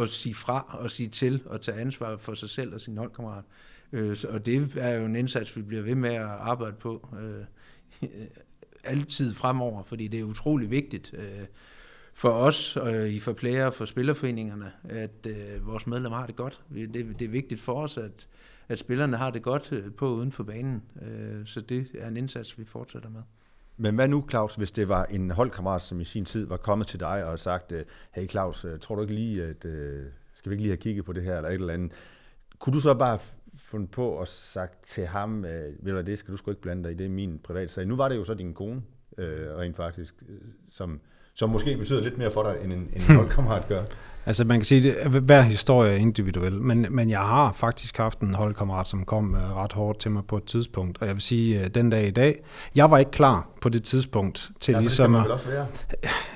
at sige fra og sige til og tage ansvar for sig selv og sin holdkammerat. Øh, og det er jo en indsats, vi bliver ved med at arbejde på øh, altid fremover, fordi det er utrolig vigtigt øh, for os, øh, I for player og for spillerforeningerne, at øh, vores medlemmer har det godt. Det, det er vigtigt for os, at, at spillerne har det godt øh, på uden for banen. Øh, så det er en indsats, vi fortsætter med. Men hvad nu, Claus, hvis det var en holdkammerat, som i sin tid var kommet til dig og sagt, øh, hey Claus, øh, tror du ikke lige, at øh, skal vi ikke lige have kigget på det her, eller et eller andet. Kunne du så bare fundet på og sagt til ham, ved du det skal du sgu ikke blande dig i, det er min privat sag. Nu var det jo så din kone, øh, rent faktisk, som, som måske betyder lidt mere for dig, end en, en hmm. holdkammerat gør. Altså man kan sige, at hver historie er individuel, men, men jeg har faktisk haft en holdkammerat, som kom uh, ret hårdt til mig på et tidspunkt, og jeg vil sige, uh, den dag i dag, jeg var ikke klar på det tidspunkt til ja, ligesom... Det også være.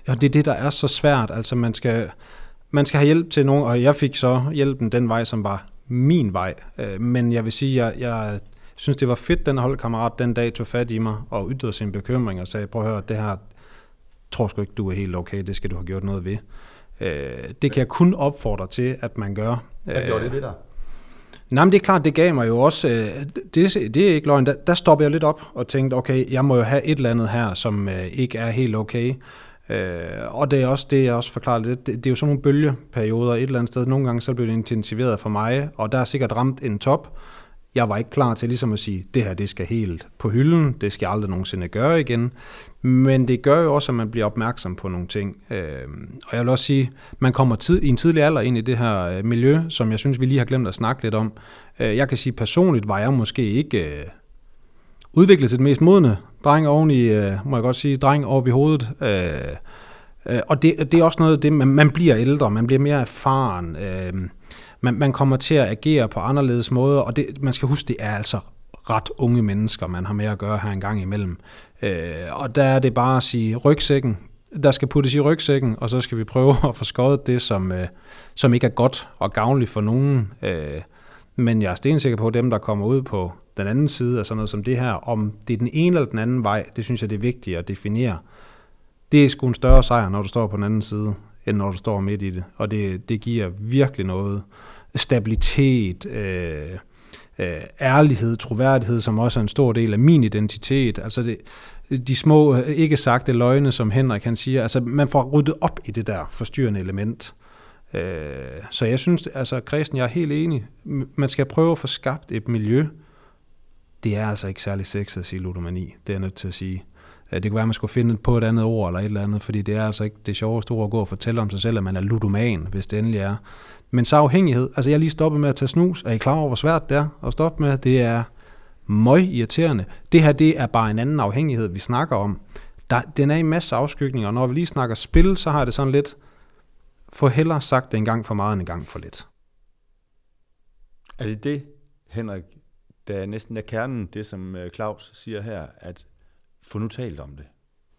Og det er det, der er så svært, altså man skal, man skal have hjælp til nogen, og jeg fik så hjælpen den vej, som var min vej, uh, men jeg vil sige, jeg, jeg synes, det var fedt, den holdkammerat den dag tog fat i mig og ytrede sin bekymring og sagde, prøv at høre, det her tror sgu ikke, du er helt okay, det skal du have gjort noget ved. Øh, det kan jeg kun opfordre til, at man gør. Hvad gjorde det ved dig? Nej, men det er klart, det gav mig jo også, øh, det, det er ikke løgn, der, der stoppede jeg lidt op og tænkte, okay, jeg må jo have et eller andet her, som øh, ikke er helt okay. Øh, og det er også det, jeg også forklarer lidt, det, det er jo sådan nogle bølgeperioder et eller andet sted. Nogle gange så bliver det intensiveret for mig, og der er sikkert ramt en top, jeg var ikke klar til ligesom at sige, det her det skal helt på hylden, det skal jeg aldrig nogensinde gøre igen. Men det gør jo også, at man bliver opmærksom på nogle ting. Øh, og jeg vil også sige, man kommer tid, i en tidlig alder ind i det her øh, miljø, som jeg synes, vi lige har glemt at snakke lidt om. Øh, jeg kan sige, personligt var jeg måske ikke udviklet til det mest modne dreng oven i, må jeg godt sige, dreng over i hovedet. Øh, og det, det er også noget, det, man, man bliver ældre, man bliver mere erfaren øh, man, man kommer til at agere på anderledes måder, og det, man skal huske, det er altså ret unge mennesker, man har med at gøre her en gang imellem. Øh, og der er det bare at sige, rygsækken, der skal puttes i rygsækken, og så skal vi prøve at få skåret det, som, øh, som ikke er godt og gavnligt for nogen. Øh, men jeg er stensikker på, at dem, der kommer ud på den anden side af sådan noget som det her, om det er den ene eller den anden vej, det synes jeg, det er vigtigt at definere. Det er sgu en større sejr, når du står på den anden side, end når du står midt i det. Og det, det giver virkelig noget stabilitet, øh, øh, ærlighed, troværdighed, som også er en stor del af min identitet. Altså det, de små ikke sagte løgne, som Henrik han siger, altså man får ryddet op i det der forstyrrende element. Øh, så jeg synes, altså Christian, jeg er helt enig. Man skal prøve at få skabt et miljø. Det er altså ikke særlig sexet at sige ludomani, det er jeg nødt til at sige. Øh, det kunne være, at man skulle finde på et andet ord eller et eller andet, fordi det er altså ikke det sjoveste ord at gå og fortælle om sig selv, at man er ludoman, hvis det endelig er. Men så afhængighed, altså jeg lige stoppet med at tage snus, er I klar over, hvor svært det er at stoppe med? Det er møg irriterende. Det her, det er bare en anden afhængighed, vi snakker om. Der, den er i masse afskygninger, og når vi lige snakker spil, så har det sådan lidt, for hellere sagt det en gang for meget end en gang for lidt. Er det det, Henrik, der er næsten er kernen, det som øh, Claus siger her, at få nu talt om det.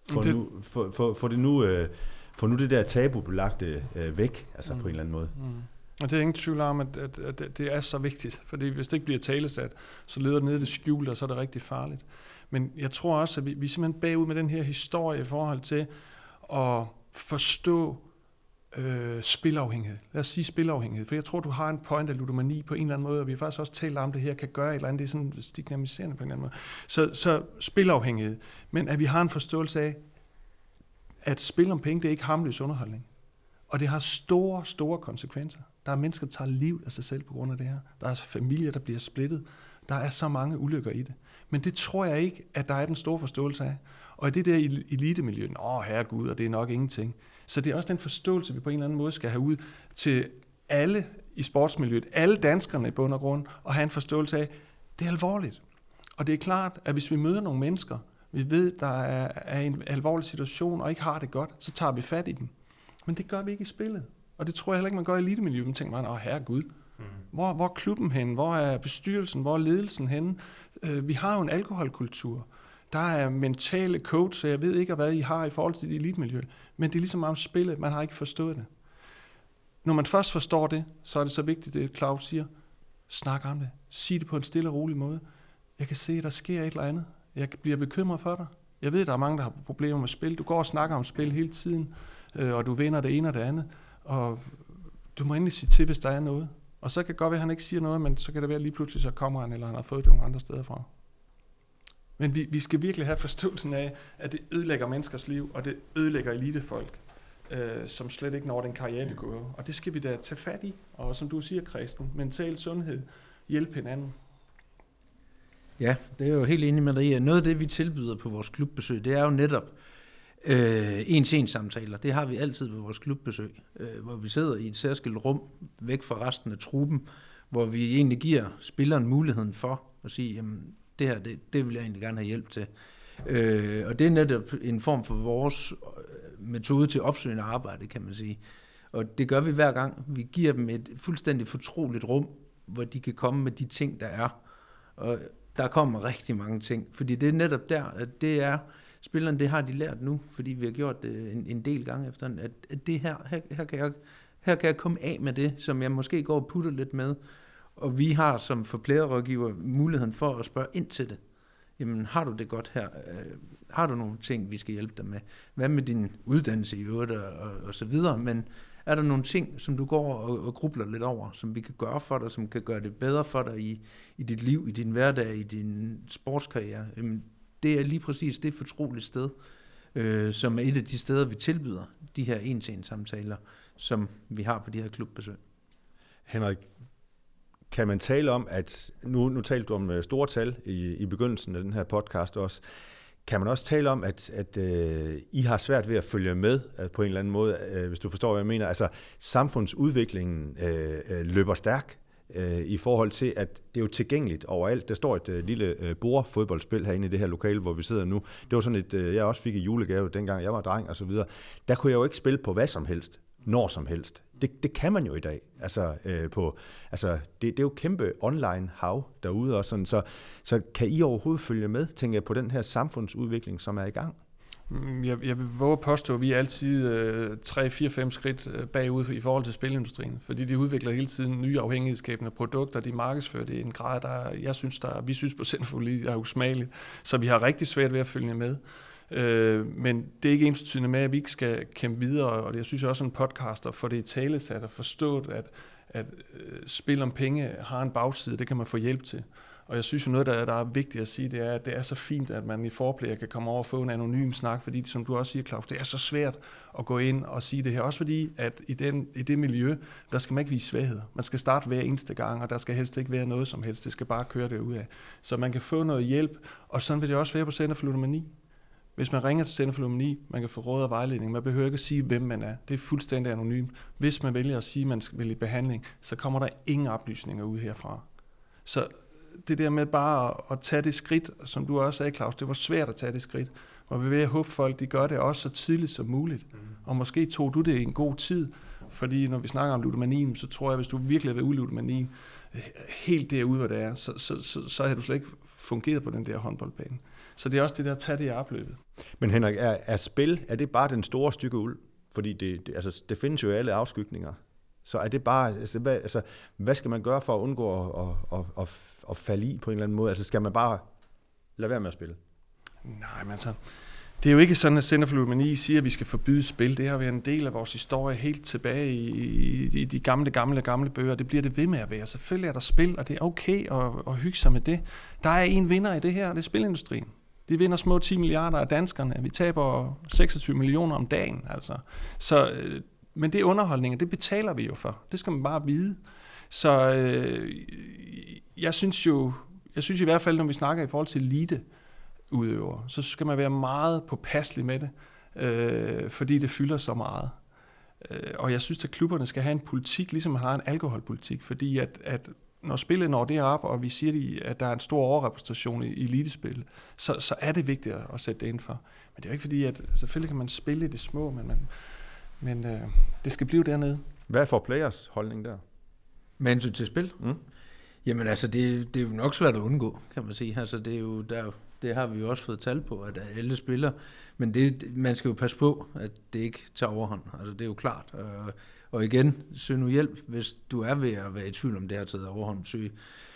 Få, det... Nu, få, få, få det nu... Øh, få nu det der tabubelagte øh, væk, altså mm. på en eller anden måde. Mm. Og det er ingen tvivl om, at, at, at det er så vigtigt, fordi hvis det ikke bliver talesat, så leder det ned i det skjulte, og så er det rigtig farligt. Men jeg tror også, at vi, vi er simpelthen bagud med den her historie i forhold til at forstå øh, spilafhængighed. Lad os sige spilafhængighed, for jeg tror, du har en point af ludomani på en eller anden måde, og vi har faktisk også talt om, det her kan gøre et eller andet, det er sådan stigmatiserende på en eller anden måde. Så, så spilafhængighed, men at vi har en forståelse af, at spil om penge, det er ikke harmløs underholdning. Og det har store, store konsekvenser. Der er mennesker, der tager liv af sig selv på grund af det her. Der er familier, der bliver splittet. Der er så mange ulykker i det. Men det tror jeg ikke, at der er den store forståelse af. Og i det der elitemiljø, åh herregud, og det er nok ingenting. Så det er også den forståelse, vi på en eller anden måde skal have ud til alle i sportsmiljøet, alle danskerne i bund og grund, og have en forståelse af, det er alvorligt. Og det er klart, at hvis vi møder nogle mennesker, vi ved, der er, er en alvorlig situation og ikke har det godt, så tager vi fat i dem. Men det gør vi ikke i spillet. Og det tror jeg heller ikke, man gør i elitemiljøet. Man tænker man, åh herregud, mm. hvor, hvor er klubben hen? Hvor er bestyrelsen? Hvor er ledelsen henne? Øh, vi har jo en alkoholkultur. Der er mentale coach, så jeg ved ikke, hvad I har i forhold til det elitemiljø. Men det er ligesom om spillet, man har ikke forstået det. Når man først forstår det, så er det så vigtigt, det Claus siger. Snak om det. Sig det på en stille og rolig måde. Jeg kan se, at der sker et eller andet. Jeg bliver bekymret for dig. Jeg ved, at der er mange, der har problemer med spil. Du går og snakker om spil hele tiden, øh, og du vinder det ene og det andet. Og du må endelig sige til, hvis der er noget. Og så kan det godt være, at han ikke siger noget, men så kan det være, at lige pludselig så kommer han, eller han har fået det nogle andre steder fra. Men vi, vi skal virkelig have forståelsen af, at det ødelægger menneskers liv, og det ødelægger elitefolk, øh, som slet ikke når den karriere, de går. Og det skal vi da tage fat i. Og som du siger, Kristen, mental sundhed, hjælpe hinanden. Ja, det er jo helt enig med dig Noget af det, vi tilbyder på vores klubbesøg, det er jo netop øh, en-til-en samtaler. Det har vi altid på vores klubbesøg, øh, hvor vi sidder i et særskilt rum, væk fra resten af truppen, hvor vi egentlig giver spilleren muligheden for at sige, jamen, det her, det, det vil jeg egentlig gerne have hjælp til. Øh, og det er netop en form for vores øh, metode til opsøgende arbejde, kan man sige. Og det gør vi hver gang. Vi giver dem et fuldstændig fortroligt rum, hvor de kan komme med de ting, der er. Og der kommer rigtig mange ting, fordi det er netop der, at det er, spillerne, det har de lært nu, fordi vi har gjort det en, en del gange efter, at, at det her, her, her, kan jeg, her kan jeg komme af med det, som jeg måske går og putter lidt med, og vi har som forplæderrådgiver muligheden for at spørge ind til det. Jamen, har du det godt her? Øh, har du nogle ting, vi skal hjælpe dig med? Hvad med din uddannelse i øvrigt og, og, og så videre? Men er der nogle ting, som du går og, og grubler lidt over, som vi kan gøre for dig, som kan gøre det bedre for dig i, i dit liv, i din hverdag, i din sportskarriere? Jamen, det er lige præcis det fortrolige sted, øh, som er et af de steder, vi tilbyder de her en-til-en samtaler, som vi har på de her klubbesøg. Henrik, kan man tale om, at nu, nu talte du om øh, store tal i, i begyndelsen af den her podcast også, kan man også tale om, at, at øh, I har svært ved at følge med at på en eller anden måde, øh, hvis du forstår, hvad jeg mener? Altså, samfundsudviklingen øh, øh, løber stærk øh, i forhold til, at det er jo tilgængeligt overalt. Der står et øh, lille øh, bordfodboldspil herinde i det her lokale, hvor vi sidder nu. Det var sådan et, øh, jeg også fik i julegave, dengang jeg var dreng og så videre. Der kunne jeg jo ikke spille på hvad som helst når som helst. Det, det kan man jo i dag. Altså, øh, på, altså det, det er jo kæmpe online hav derude også. Sådan, så, så kan I overhovedet følge med, tænker jeg, på den her samfundsudvikling, som er i gang? Mm, jeg, jeg vil våge at påstå, at vi er altid øh, 3-4-5 skridt øh, bagud i forhold til spilindustrien, fordi de udvikler hele tiden nye afhængighedsskabende produkter, de markedsfører det i en grad, der jeg synes, der, vi synes på Centerful er usmageligt, så vi har rigtig svært ved at følge med. Øh, men det er ikke ens med, at vi ikke skal kæmpe videre, og jeg synes også, en podcaster får det i talesat og forstået, at, at øh, spil om penge har en bagside, det kan man få hjælp til. Og jeg synes jo noget, der er, der er vigtigt at sige, det er, at det er så fint, at man i forplayer kan komme over og få en anonym snak, fordi som du også siger, Claus, det er så svært at gå ind og sige det her. Også fordi, at i, den, i det miljø, der skal man ikke vise svaghed. Man skal starte hver eneste gang, og der skal helst ikke være noget som helst. Det skal bare køre det ud af. Så man kan få noget hjælp, og sådan vil det også være på Center for Ludomani. Hvis man ringer til Center for Lumini, man kan få råd og vejledning. Man behøver ikke at sige, hvem man er. Det er fuldstændig anonymt. Hvis man vælger at sige, at man vil i behandling, så kommer der ingen oplysninger ud herfra. Så det der med bare at tage det skridt, som du også sagde, Claus, det var svært at tage det skridt. Og vi vil håbe, folk de gør det også så tidligt som muligt. Mm. Og måske tog du det i en god tid, fordi når vi snakker om ludomanien, så tror jeg, hvis du virkelig har været ude ludomanien, øh, helt derude, hvor det er, så, så, så, så har du slet ikke fungeret på den der håndboldbane. Så det er også det der at tage det i opløbet. Men Henrik, er, er spil, er det bare den store stykke uld? Fordi det, det, altså, det findes jo i alle afskygninger. Så er det bare, altså hvad, altså, hvad skal man gøre for at undgå at, at, at, at, at falde i på en eller anden måde? Altså skal man bare lade være med at spille? Nej, men altså, det er jo ikke sådan, at Center for Ludomani siger, at vi skal forbyde spil. Det har været en del af vores historie helt tilbage i, i, i de gamle, gamle, gamle bøger. Det bliver det ved med at være. Selvfølgelig er der spil, og det er okay at, at hygge sig med det. Der er en vinder i det her, og det er spilindustrien. De vinder små 10 milliarder af danskerne. Vi taber 26 millioner om dagen. Altså. Så, øh, men det er underholdning, det betaler vi jo for. Det skal man bare vide. Så øh, jeg synes jo, jeg synes i hvert fald, når vi snakker i forhold til elite, udøver, så skal man være meget påpasselig med det, øh, fordi det fylder så meget. Øh, og jeg synes, at klubberne skal have en politik, ligesom man har en alkoholpolitik, fordi at, at når spillet når det op, og vi siger, at der er en stor overrepræsentation i elitespil, så, så er det vigtigt at sætte det ind for. Men det er jo ikke fordi, at selvfølgelig kan man spille i det små, men, man, men øh, det skal blive dernede. Hvad er for players holdning der? Med til spil? Mm. Jamen altså, det, det er jo nok svært at undgå, kan man sige. Altså, det, er jo, der, det har vi jo også fået tal på, at alle spiller. Men det, man skal jo passe på, at det ikke tager overhånd. Altså, det er jo klart. Øh, og igen, søg nu hjælp, hvis du er ved at være i tvivl om det har taget overhånd. Søg,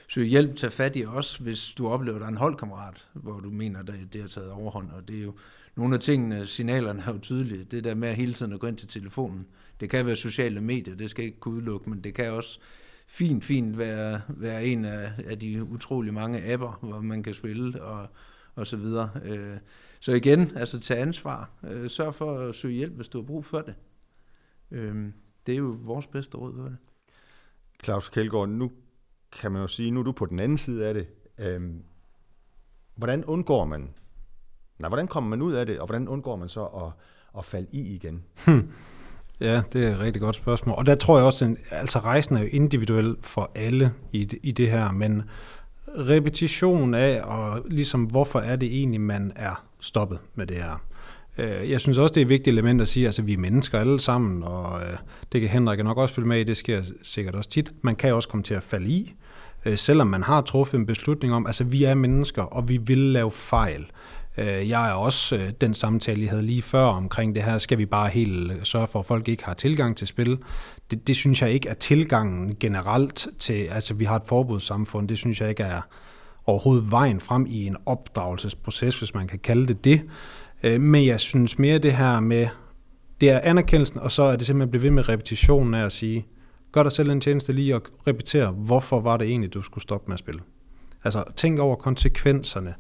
søg hjælp, tag fat i os, hvis du oplever, at der er en holdkammerat, hvor du mener, at det har taget overhånd. Og det er jo nogle af tingene, signalerne er jo tydelige. Det der med at hele tiden at gå ind til telefonen. Det kan være sociale medier, det skal ikke kunne udelukke, men det kan også fint, fint være, være en af, af de utrolig mange apper, hvor man kan spille og, og så videre. Øh, så igen, altså tage ansvar. Øh, sørg for at søge hjælp, hvis du har brug for det. Øh, det er jo vores bedste råd for det. Claus Kjeldgaard, nu kan man jo sige, nu er du på den anden side af det. hvordan undgår man, nej, hvordan kommer man ud af det, og hvordan undgår man så at, at falde i igen? Hmm. Ja, det er et rigtig godt spørgsmål. Og der tror jeg også, at altså rejsen er jo individuel for alle i det, i det her, men repetition af, og ligesom hvorfor er det egentlig, man er stoppet med det her. Øh, jeg synes også, det er et vigtigt element at sige, at altså, vi er mennesker alle sammen, og øh, det kan Henrik nok også følge med i, det sker sikkert også tit. Man kan også komme til at falde i, øh, selvom man har truffet en beslutning om, altså vi er mennesker, og vi vil lave fejl. Øh, jeg er også øh, den samtale, jeg havde lige før omkring det her, skal vi bare helt øh, sørge for, at folk ikke har tilgang til spil. Det, det synes jeg ikke er tilgangen generelt til, altså vi har et forbudssamfund, det synes jeg ikke er overhovedet vejen frem i en opdragelsesproces, hvis man kan kalde det det. Øh, men jeg synes mere det her med, det er anerkendelsen, og så er det simpelthen at blive ved med repetitionen af at sige, gør dig selv en tjeneste lige og repetere, hvorfor var det egentlig, du skulle stoppe med at spille. Altså tænk over konsekvenserne.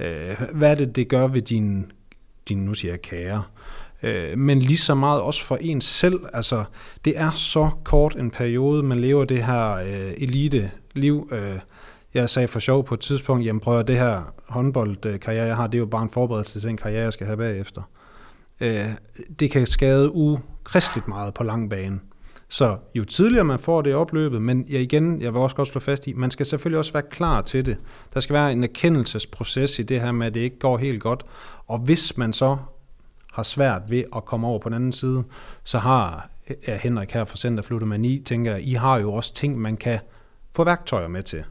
Øh, hvad er det, det gør ved din, din nu siger jeg kære, øh, men lige så meget også for en selv. Altså, det er så kort en periode, man lever det her øh, elite-liv. Øh, jeg sagde for sjov på et tidspunkt, jamen prøv at det her håndboldkarriere, jeg har, det er jo bare en forberedelse til den karriere, jeg skal have bagefter. Øh, det kan skade ukristeligt meget på lang bane. Så jo tidligere man får det opløbet, men jeg igen, jeg vil også godt slå fast i, man skal selvfølgelig også være klar til det. Der skal være en erkendelsesproces i det her med, at det ikke går helt godt. Og hvis man så har svært ved at komme over på den anden side, så har ja, Henrik her fra Center Flutomani, tænker jeg, I har jo også ting, man kan få værktøjer med til.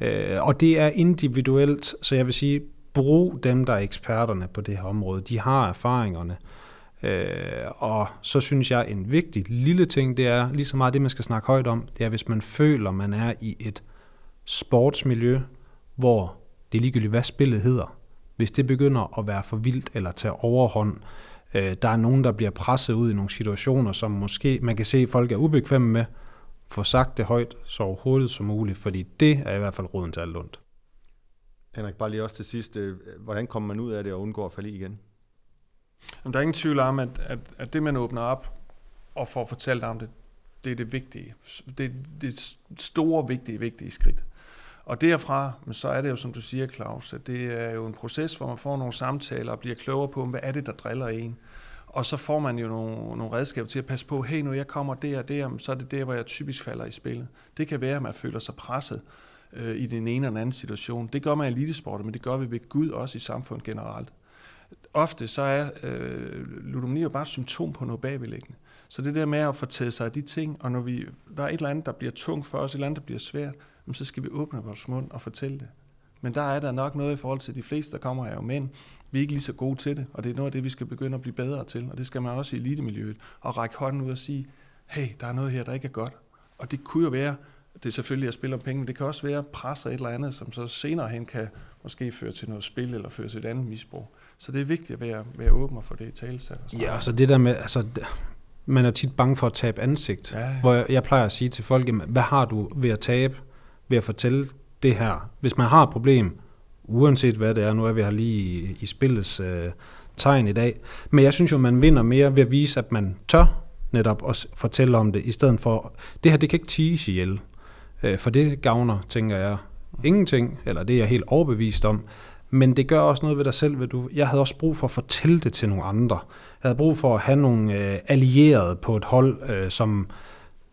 Øh, og det er individuelt, så jeg vil sige, brug dem, der er eksperterne på det her område. De har erfaringerne. Øh, og så synes jeg, en vigtig lille ting, det er lige så meget det, man skal snakke højt om, det er, hvis man føler, man er i et sportsmiljø, hvor det er ligegyldigt, hvad spillet hedder. Hvis det begynder at være for vildt eller tage overhånd, øh, der er nogen, der bliver presset ud i nogle situationer, som måske man kan se, at folk er ubekvemme med, få sagt det højt så hurtigt som muligt, fordi det er i hvert fald roden til alt ondt. Henrik, bare lige også til sidst, øh, hvordan kommer man ud af det og undgår at falde i igen? Jamen, der er ingen tvivl om, at, at, at det, man åbner op og får fortalt om det, det er det vigtige. Det, det store, vigtige, vigtige skridt. Og derfra, men så er det jo, som du siger, Claus, at det er jo en proces, hvor man får nogle samtaler og bliver klogere på, hvad er det, der driller en. Og så får man jo nogle, nogle redskaber til at passe på, hey, når jeg kommer der og der, så er det der, hvor jeg typisk falder i spillet. Det kan være, at man føler sig presset øh, i den ene eller den anden situation. Det gør man i elitesporten, men det gør vi ved Gud også i samfundet generelt ofte så er øh, ludomani jo bare et symptom på noget bagvedliggende. Så det der med at få taget sig af de ting, og når vi, der er et eller andet, der bliver tungt for os, et eller andet, der bliver svært, så skal vi åbne vores mund og fortælle det. Men der er der nok noget i forhold til de fleste, der kommer her jo mænd. Vi er ikke lige så gode til det, og det er noget af det, vi skal begynde at blive bedre til. Og det skal man også i elitemiljøet. Og række hånden ud og sige, hey, der er noget her, der ikke er godt. Og det kunne jo være, det er selvfølgelig at spille om penge, men det kan også være pres og et eller andet, som så senere hen kan måske føre til noget spil eller føre til et andet misbrug. Så det er vigtigt at være, være åben og få det i talsat. Ja, altså det der med, altså, man er tit bange for at tabe ansigt. Ja, ja. Hvor jeg, jeg plejer at sige til folk, hvad har du ved at tabe, ved at fortælle det her? Hvis man har et problem, uanset hvad det er, nu er vi her lige i, i spillets øh, tegn i dag, men jeg synes jo, man vinder mere ved at vise, at man tør netop at fortælle om det, i stedet for, det her, det kan ikke tige ihjel. Øh, for det gavner, tænker jeg, ingenting, eller det er jeg helt overbevist om. Men det gør også noget ved dig selv. Ved du, jeg havde også brug for at fortælle det til nogle andre. Jeg havde brug for at have nogle øh, allierede på et hold, øh, som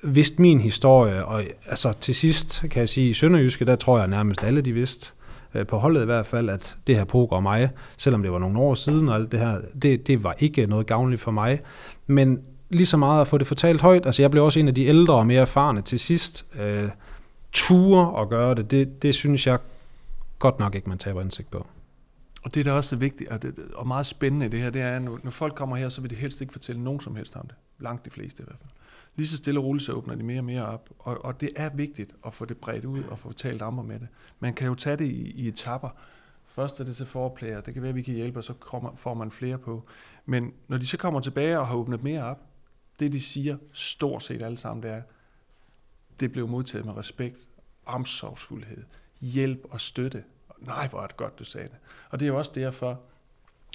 vidste min historie, og altså til sidst kan jeg sige, i Sønderjyske, der tror jeg nærmest alle de vidste, øh, på holdet i hvert fald, at det her poker og mig, selvom det var nogle år siden og alt det her, det, det var ikke noget gavnligt for mig. Men lige så meget at få det fortalt højt, altså jeg blev også en af de ældre og mere erfarne til sidst, øh, ture og gøre det, det, det synes jeg godt nok ikke, man taber indsigt på. Og det er også også vigtigt, og, det, og meget spændende i det her, det er, at når, når folk kommer her, så vil de helst ikke fortælle nogen som helst om det. Langt de fleste i hvert fald. Lige så stille og roligt, så åbner de mere og mere op. Og, og det er vigtigt at få det bredt ud og få talt om med det. Man kan jo tage det i, i etapper. Først er det til forplayer, det kan være, at vi kan hjælpe, og så kommer, får man flere på. Men når de så kommer tilbage og har åbnet mere op, det de siger stort set alle sammen, det er, det blev modtaget med respekt, omsorgsfuldhed, hjælp og støtte. Nej, hvor er det godt, du sagde det. Og det er jo også derfor,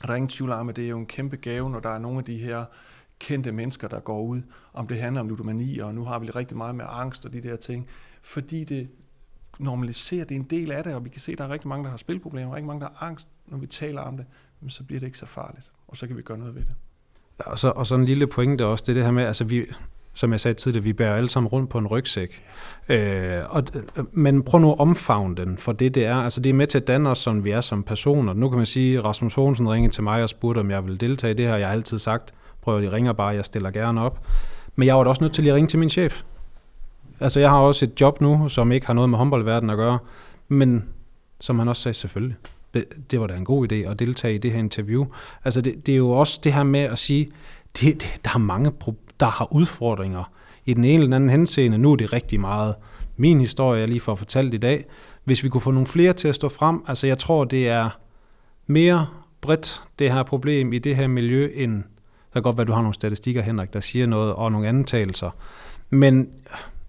og der er ingen tvivl om, at det er jo en kæmpe gave, når der er nogle af de her kendte mennesker, der går ud, om det handler om ludomani, og nu har vi rigtig meget med angst og de der ting, fordi det normaliserer, det er en del af det, og vi kan se, at der er rigtig mange, der har spilproblemer, og rigtig mange, der har angst, når vi taler om det, men så bliver det ikke så farligt, og så kan vi gøre noget ved det. Ja, Og så, og så en lille pointe også, det er det her med, altså vi, som jeg sagde tidligere, vi bærer alle sammen rundt på en rygsæk. Øh, og, øh, men prøv nu at omfavne den for det, det er. Altså det er med til at danne os, som vi er som personer. Nu kan man sige, at Rasmus Hohensen ringede til mig og spurgte, om jeg ville deltage i det her. Jeg har altid sagt, prøv de ringer bare, jeg stiller gerne op. Men jeg var da også nødt til at ringe til min chef. Altså jeg har også et job nu, som ikke har noget med håndboldverdenen at gøre. Men som han også sagde, selvfølgelig. Det, det var da en god idé at deltage i det her interview. Altså det, det er jo også det her med at sige, det, det, der er mange problemer der har udfordringer i den ene eller den anden henseende. Nu er det rigtig meget min historie, jeg lige får fortalt i dag. Hvis vi kunne få nogle flere til at stå frem, altså jeg tror, det er mere bredt, det her problem i det her miljø, end der kan godt være, du har nogle statistikker, Henrik, der siger noget, og nogle antagelser. Men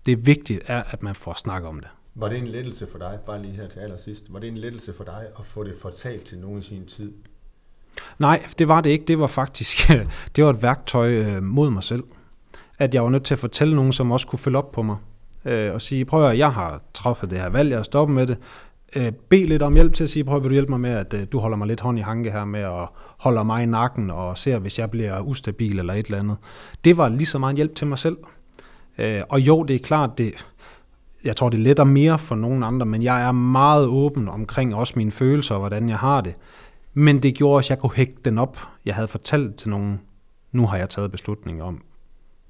det vigtige er, at man får snakket om det. Var det en lettelse for dig, bare lige her til allersidst, var det en lettelse for dig at få det fortalt til nogen i sin tid? Nej, det var det ikke. Det var faktisk det var et værktøj øh, mod mig selv at jeg var nødt til at fortælle nogen, som også kunne følge op på mig. Øh, og sige, prøv at jeg har truffet det her valg, jeg har stoppet med det. Øh, bed lidt om hjælp til at sige, prøv at vil du hjælpe mig med, at øh, du holder mig lidt hånd i hanke her med at holde mig i nakken og ser, hvis jeg bliver ustabil eller et eller andet. Det var lige så meget hjælp til mig selv. Øh, og jo, det er klart, det, jeg tror, det letter mere for nogen andre, men jeg er meget åben omkring også mine følelser og hvordan jeg har det. Men det gjorde også, at jeg kunne hægte den op. Jeg havde fortalt til nogen, nu har jeg taget beslutning om,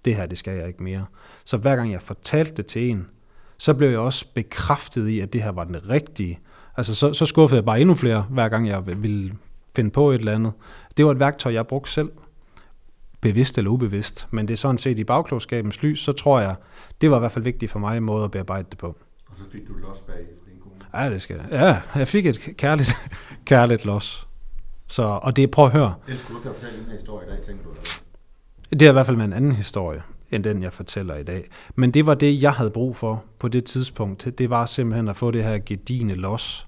det her, det skal jeg ikke mere. Så hver gang jeg fortalte det til en, så blev jeg også bekræftet i, at det her var den rigtige. Altså så, så skuffede jeg bare endnu flere, hver gang jeg ville finde på et eller andet. Det var et værktøj, jeg brugte selv, bevidst eller ubevidst. Men det er sådan set i bagklogskabens lys, så tror jeg, det var i hvert fald vigtigt for mig, måde at bearbejde det på. Og så fik du los bag for din kone? Ja, det skal jeg. Ja, jeg fik et kærligt, kærligt los. Så, og det, prøv at høre. Det skulle du kan fortælle den her historie i dag, tænker du? Eller? Det er i hvert fald med en anden historie, end den jeg fortæller i dag. Men det var det, jeg havde brug for på det tidspunkt. Det var simpelthen at få det her gedine los.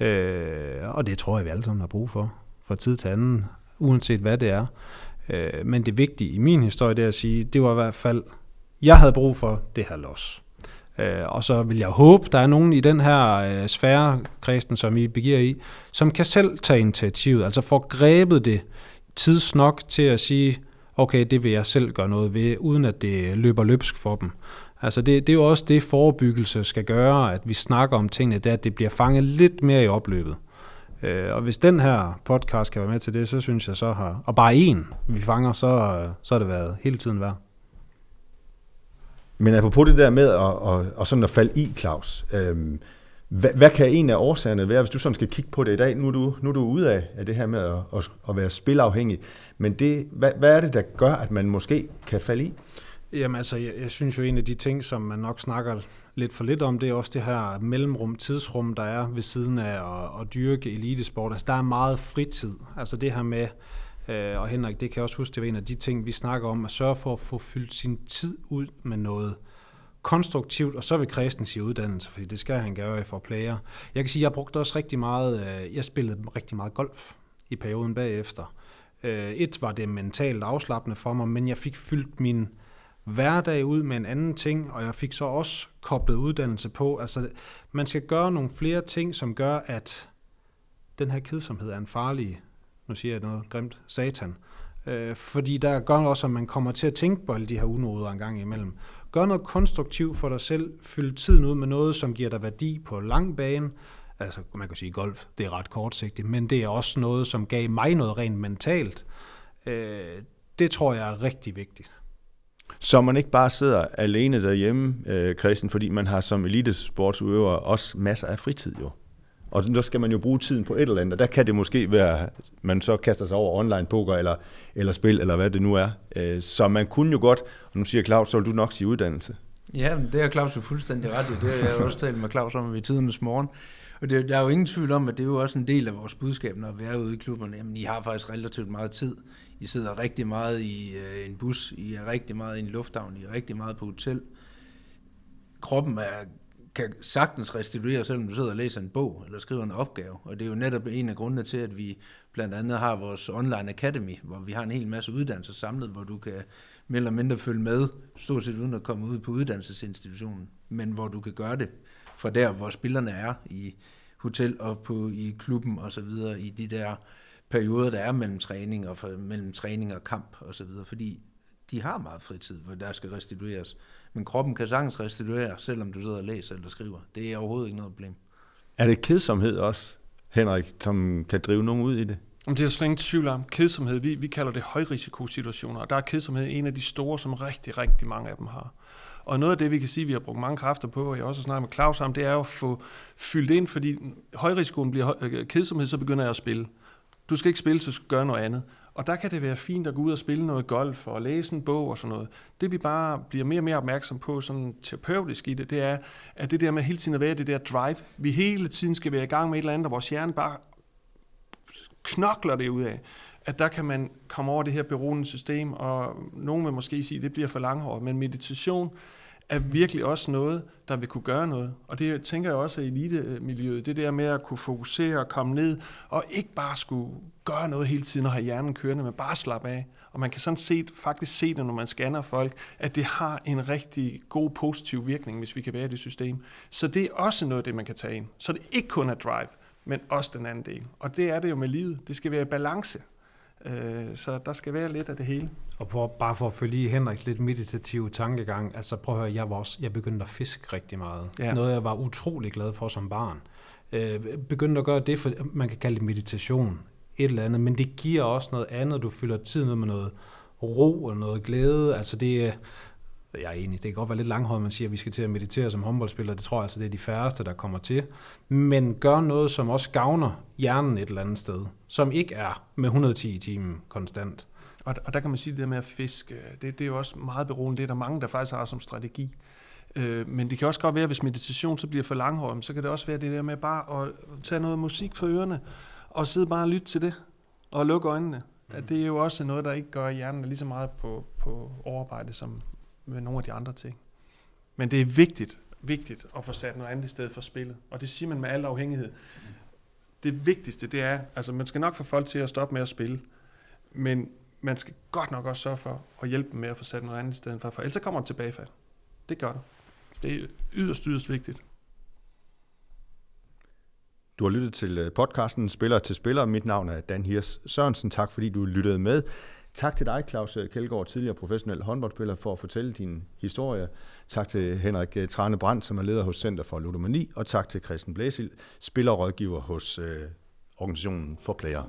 Øh, og det tror jeg, vi alle sammen har brug for, fra tid til anden, uanset hvad det er. Øh, men det vigtige i min historie, det er at sige, det var i hvert fald, jeg havde brug for det her los. Øh, og så vil jeg håbe, der er nogen i den her øh, sfære, kristen, som I begiver i, som kan selv tage initiativet, altså få grebet det tidsnok til at sige, okay, det vil jeg selv gøre noget ved, uden at det løber løbsk for dem. Altså det, det er jo også det, forebyggelse skal gøre, at vi snakker om tingene, det er, at det bliver fanget lidt mere i opløbet. Øh, og hvis den her podcast kan være med til det, så synes jeg så har, og bare en vi fanger, så, øh, så har det været hele tiden værd. Men apropos det der med at, at, at, sådan at falde i, Claus, øhm, hvad, hvad kan en af årsagerne være, hvis du sådan skal kigge på det i dag? Nu er du, nu er du ude af, af det her med at, at, at være spilafhængig. Men det, hvad, hvad er det, der gør, at man måske kan falde i? Jamen altså, jeg, jeg synes jo, en af de ting, som man nok snakker lidt for lidt om, det er også det her mellemrum, tidsrum, der er ved siden af at, at dyrke elitesport. Altså, der er meget fritid. Altså det her med, øh, og Henrik, det kan jeg også huske, det var en af de ting, vi snakker om, at sørge for at få fyldt sin tid ud med noget konstruktivt, og så vil Kristen sige uddannelse, fordi det skal han gøre for player. Jeg kan sige, jeg brugte også rigtig meget, øh, jeg spillede rigtig meget golf i perioden bagefter. Øh, et var det mentalt afslappende for mig, men jeg fik fyldt min hverdag ud med en anden ting, og jeg fik så også koblet uddannelse på. Altså, man skal gøre nogle flere ting, som gør, at den her kedsomhed er en farlig, nu siger jeg noget grimt, satan. Øh, fordi der gør også, at man kommer til at tænke på alle de her unoder en gang imellem. Gør noget konstruktivt for dig selv. Fyld tiden ud med noget, som giver dig værdi på lang bane. Altså, man kan sige, golf, det er ret kortsigtigt, men det er også noget, som gav mig noget rent mentalt. Øh, det tror jeg er rigtig vigtigt. Så man ikke bare sidder alene derhjemme, øh, Christian, fordi man har som elitesportsudøver også masser af fritid jo. Og så skal man jo bruge tiden på et eller andet, og der kan det måske være, man så kaster sig over online poker eller, eller spil, eller hvad det nu er. Øh, så man kunne jo godt, og nu siger Claus, så vil du nok sige uddannelse. Ja, men det er Claus jo fuldstændig ret i. Det har jeg også talt med Claus om i tidernes morgen. Og det, der er jo ingen tvivl om, at det er jo også en del af vores budskab, når vi er ude i klubberne. Jamen, I har faktisk relativt meget tid. I sidder rigtig meget i øh, en bus, I er rigtig meget i en lufthavn, I er rigtig meget på hotel. Kroppen er, kan sagtens restituere, selvom du sidder og læser en bog eller skriver en opgave. Og det er jo netop en af grundene til, at vi blandt andet har vores online academy, hvor vi har en hel masse uddannelser samlet, hvor du kan mere eller mindre følge med, stort set uden at komme ud på uddannelsesinstitutionen, men hvor du kan gøre det fra der, hvor spillerne er i hotel og på, i klubben og så videre, i de der perioder, der er mellem træning og, mellem træning og kamp og så videre, fordi de har meget fritid, hvor der skal restitueres. Men kroppen kan sagtens restituere, selvom du sidder og læser eller skriver. Det er overhovedet ikke noget problem. Er det kedsomhed også, Henrik, som kan drive nogen ud i det? Om det er slet ingen tvivl om. Kedsomhed, vi, vi kalder det højrisikosituationer, og der er kedsomhed en af de store, som rigtig, rigtig mange af dem har. Og noget af det, vi kan sige, vi har brugt mange kræfter på, og jeg også snakket med Claus om, det er jo at få fyldt ind, fordi højrisikoen bliver øh, kedsomhed, så begynder jeg at spille. Du skal ikke spille, så skal gøre noget andet. Og der kan det være fint at gå ud og spille noget golf og læse en bog og sådan noget. Det vi bare bliver mere og mere opmærksom på, sådan terapeutisk i det, det er, at det der med hele tiden at være det der drive, vi hele tiden skal være i gang med et eller andet, og vores hjerne bare knokler det ud af at der kan man komme over det her beroende system, og nogen vil måske sige, at det bliver for langhåret, men meditation er virkelig også noget, der vil kunne gøre noget. Og det tænker jeg også i elitemiljøet, det der med at kunne fokusere og komme ned, og ikke bare skulle gøre noget hele tiden og have hjernen kørende, men bare slappe af. Og man kan sådan set faktisk se det, når man scanner folk, at det har en rigtig god positiv virkning, hvis vi kan være i det system. Så det er også noget, det man kan tage ind. Så det ikke kun er drive, men også den anden del. Og det er det jo med livet. Det skal være balance. Øh, så der skal være lidt af det hele. Og på, bare for at følge i Henriks lidt meditative tankegang, altså prøv at høre, jeg, var også, jeg begyndte at fiske rigtig meget. Ja. Noget, jeg var utrolig glad for som barn. Øh, begyndte at gøre det, for man kan kalde det meditation, et eller andet, men det giver også noget andet. Du fylder tiden med noget ro og noget glæde. Altså det, jeg er enig, det kan godt være lidt langhåret, man siger, at vi skal til at meditere som håndboldspiller. Det tror jeg altså, det er de færreste, der kommer til. Men gør noget, som også gavner hjernen et eller andet sted, som ikke er med 110 i timen konstant. Og, og der kan man sige, at det der med at fiske, det, det er jo også meget beroende. Det er der mange, der faktisk har som strategi. Øh, men det kan også godt være, hvis meditation så bliver for langhåret, så kan det også være det der med bare at tage noget musik for ørerne, og sidde bare og lytte til det, og lukke øjnene. Mm. Det er jo også noget, der ikke gør hjernen lige så meget på, på overarbejde, som, med nogle af de andre ting. Men det er vigtigt, vigtigt at få sat noget andet i stedet for spillet. Og det siger man med al afhængighed. Det vigtigste, det er, altså man skal nok få folk til at stoppe med at spille, men man skal godt nok også sørge for at hjælpe dem med at få sat noget andet i stedet for, for ellers kommer det tilbagefald. Det gør det. Det er yderst, yderst vigtigt. Du har lyttet til øh, podcasten Spiller til Spiller. Mit navn er Dan Hirs Sørensen. Tak fordi du lyttede med. Tak til dig, Claus øh, Kjeldgaard, tidligere professionel håndboldspiller, for at fortælle din historie. Tak til Henrik øh, Trane Brandt, som er leder hos Center for Ludomani, og tak til Christian Blæsil, spillerrådgiver hos øh, organisationen for Player.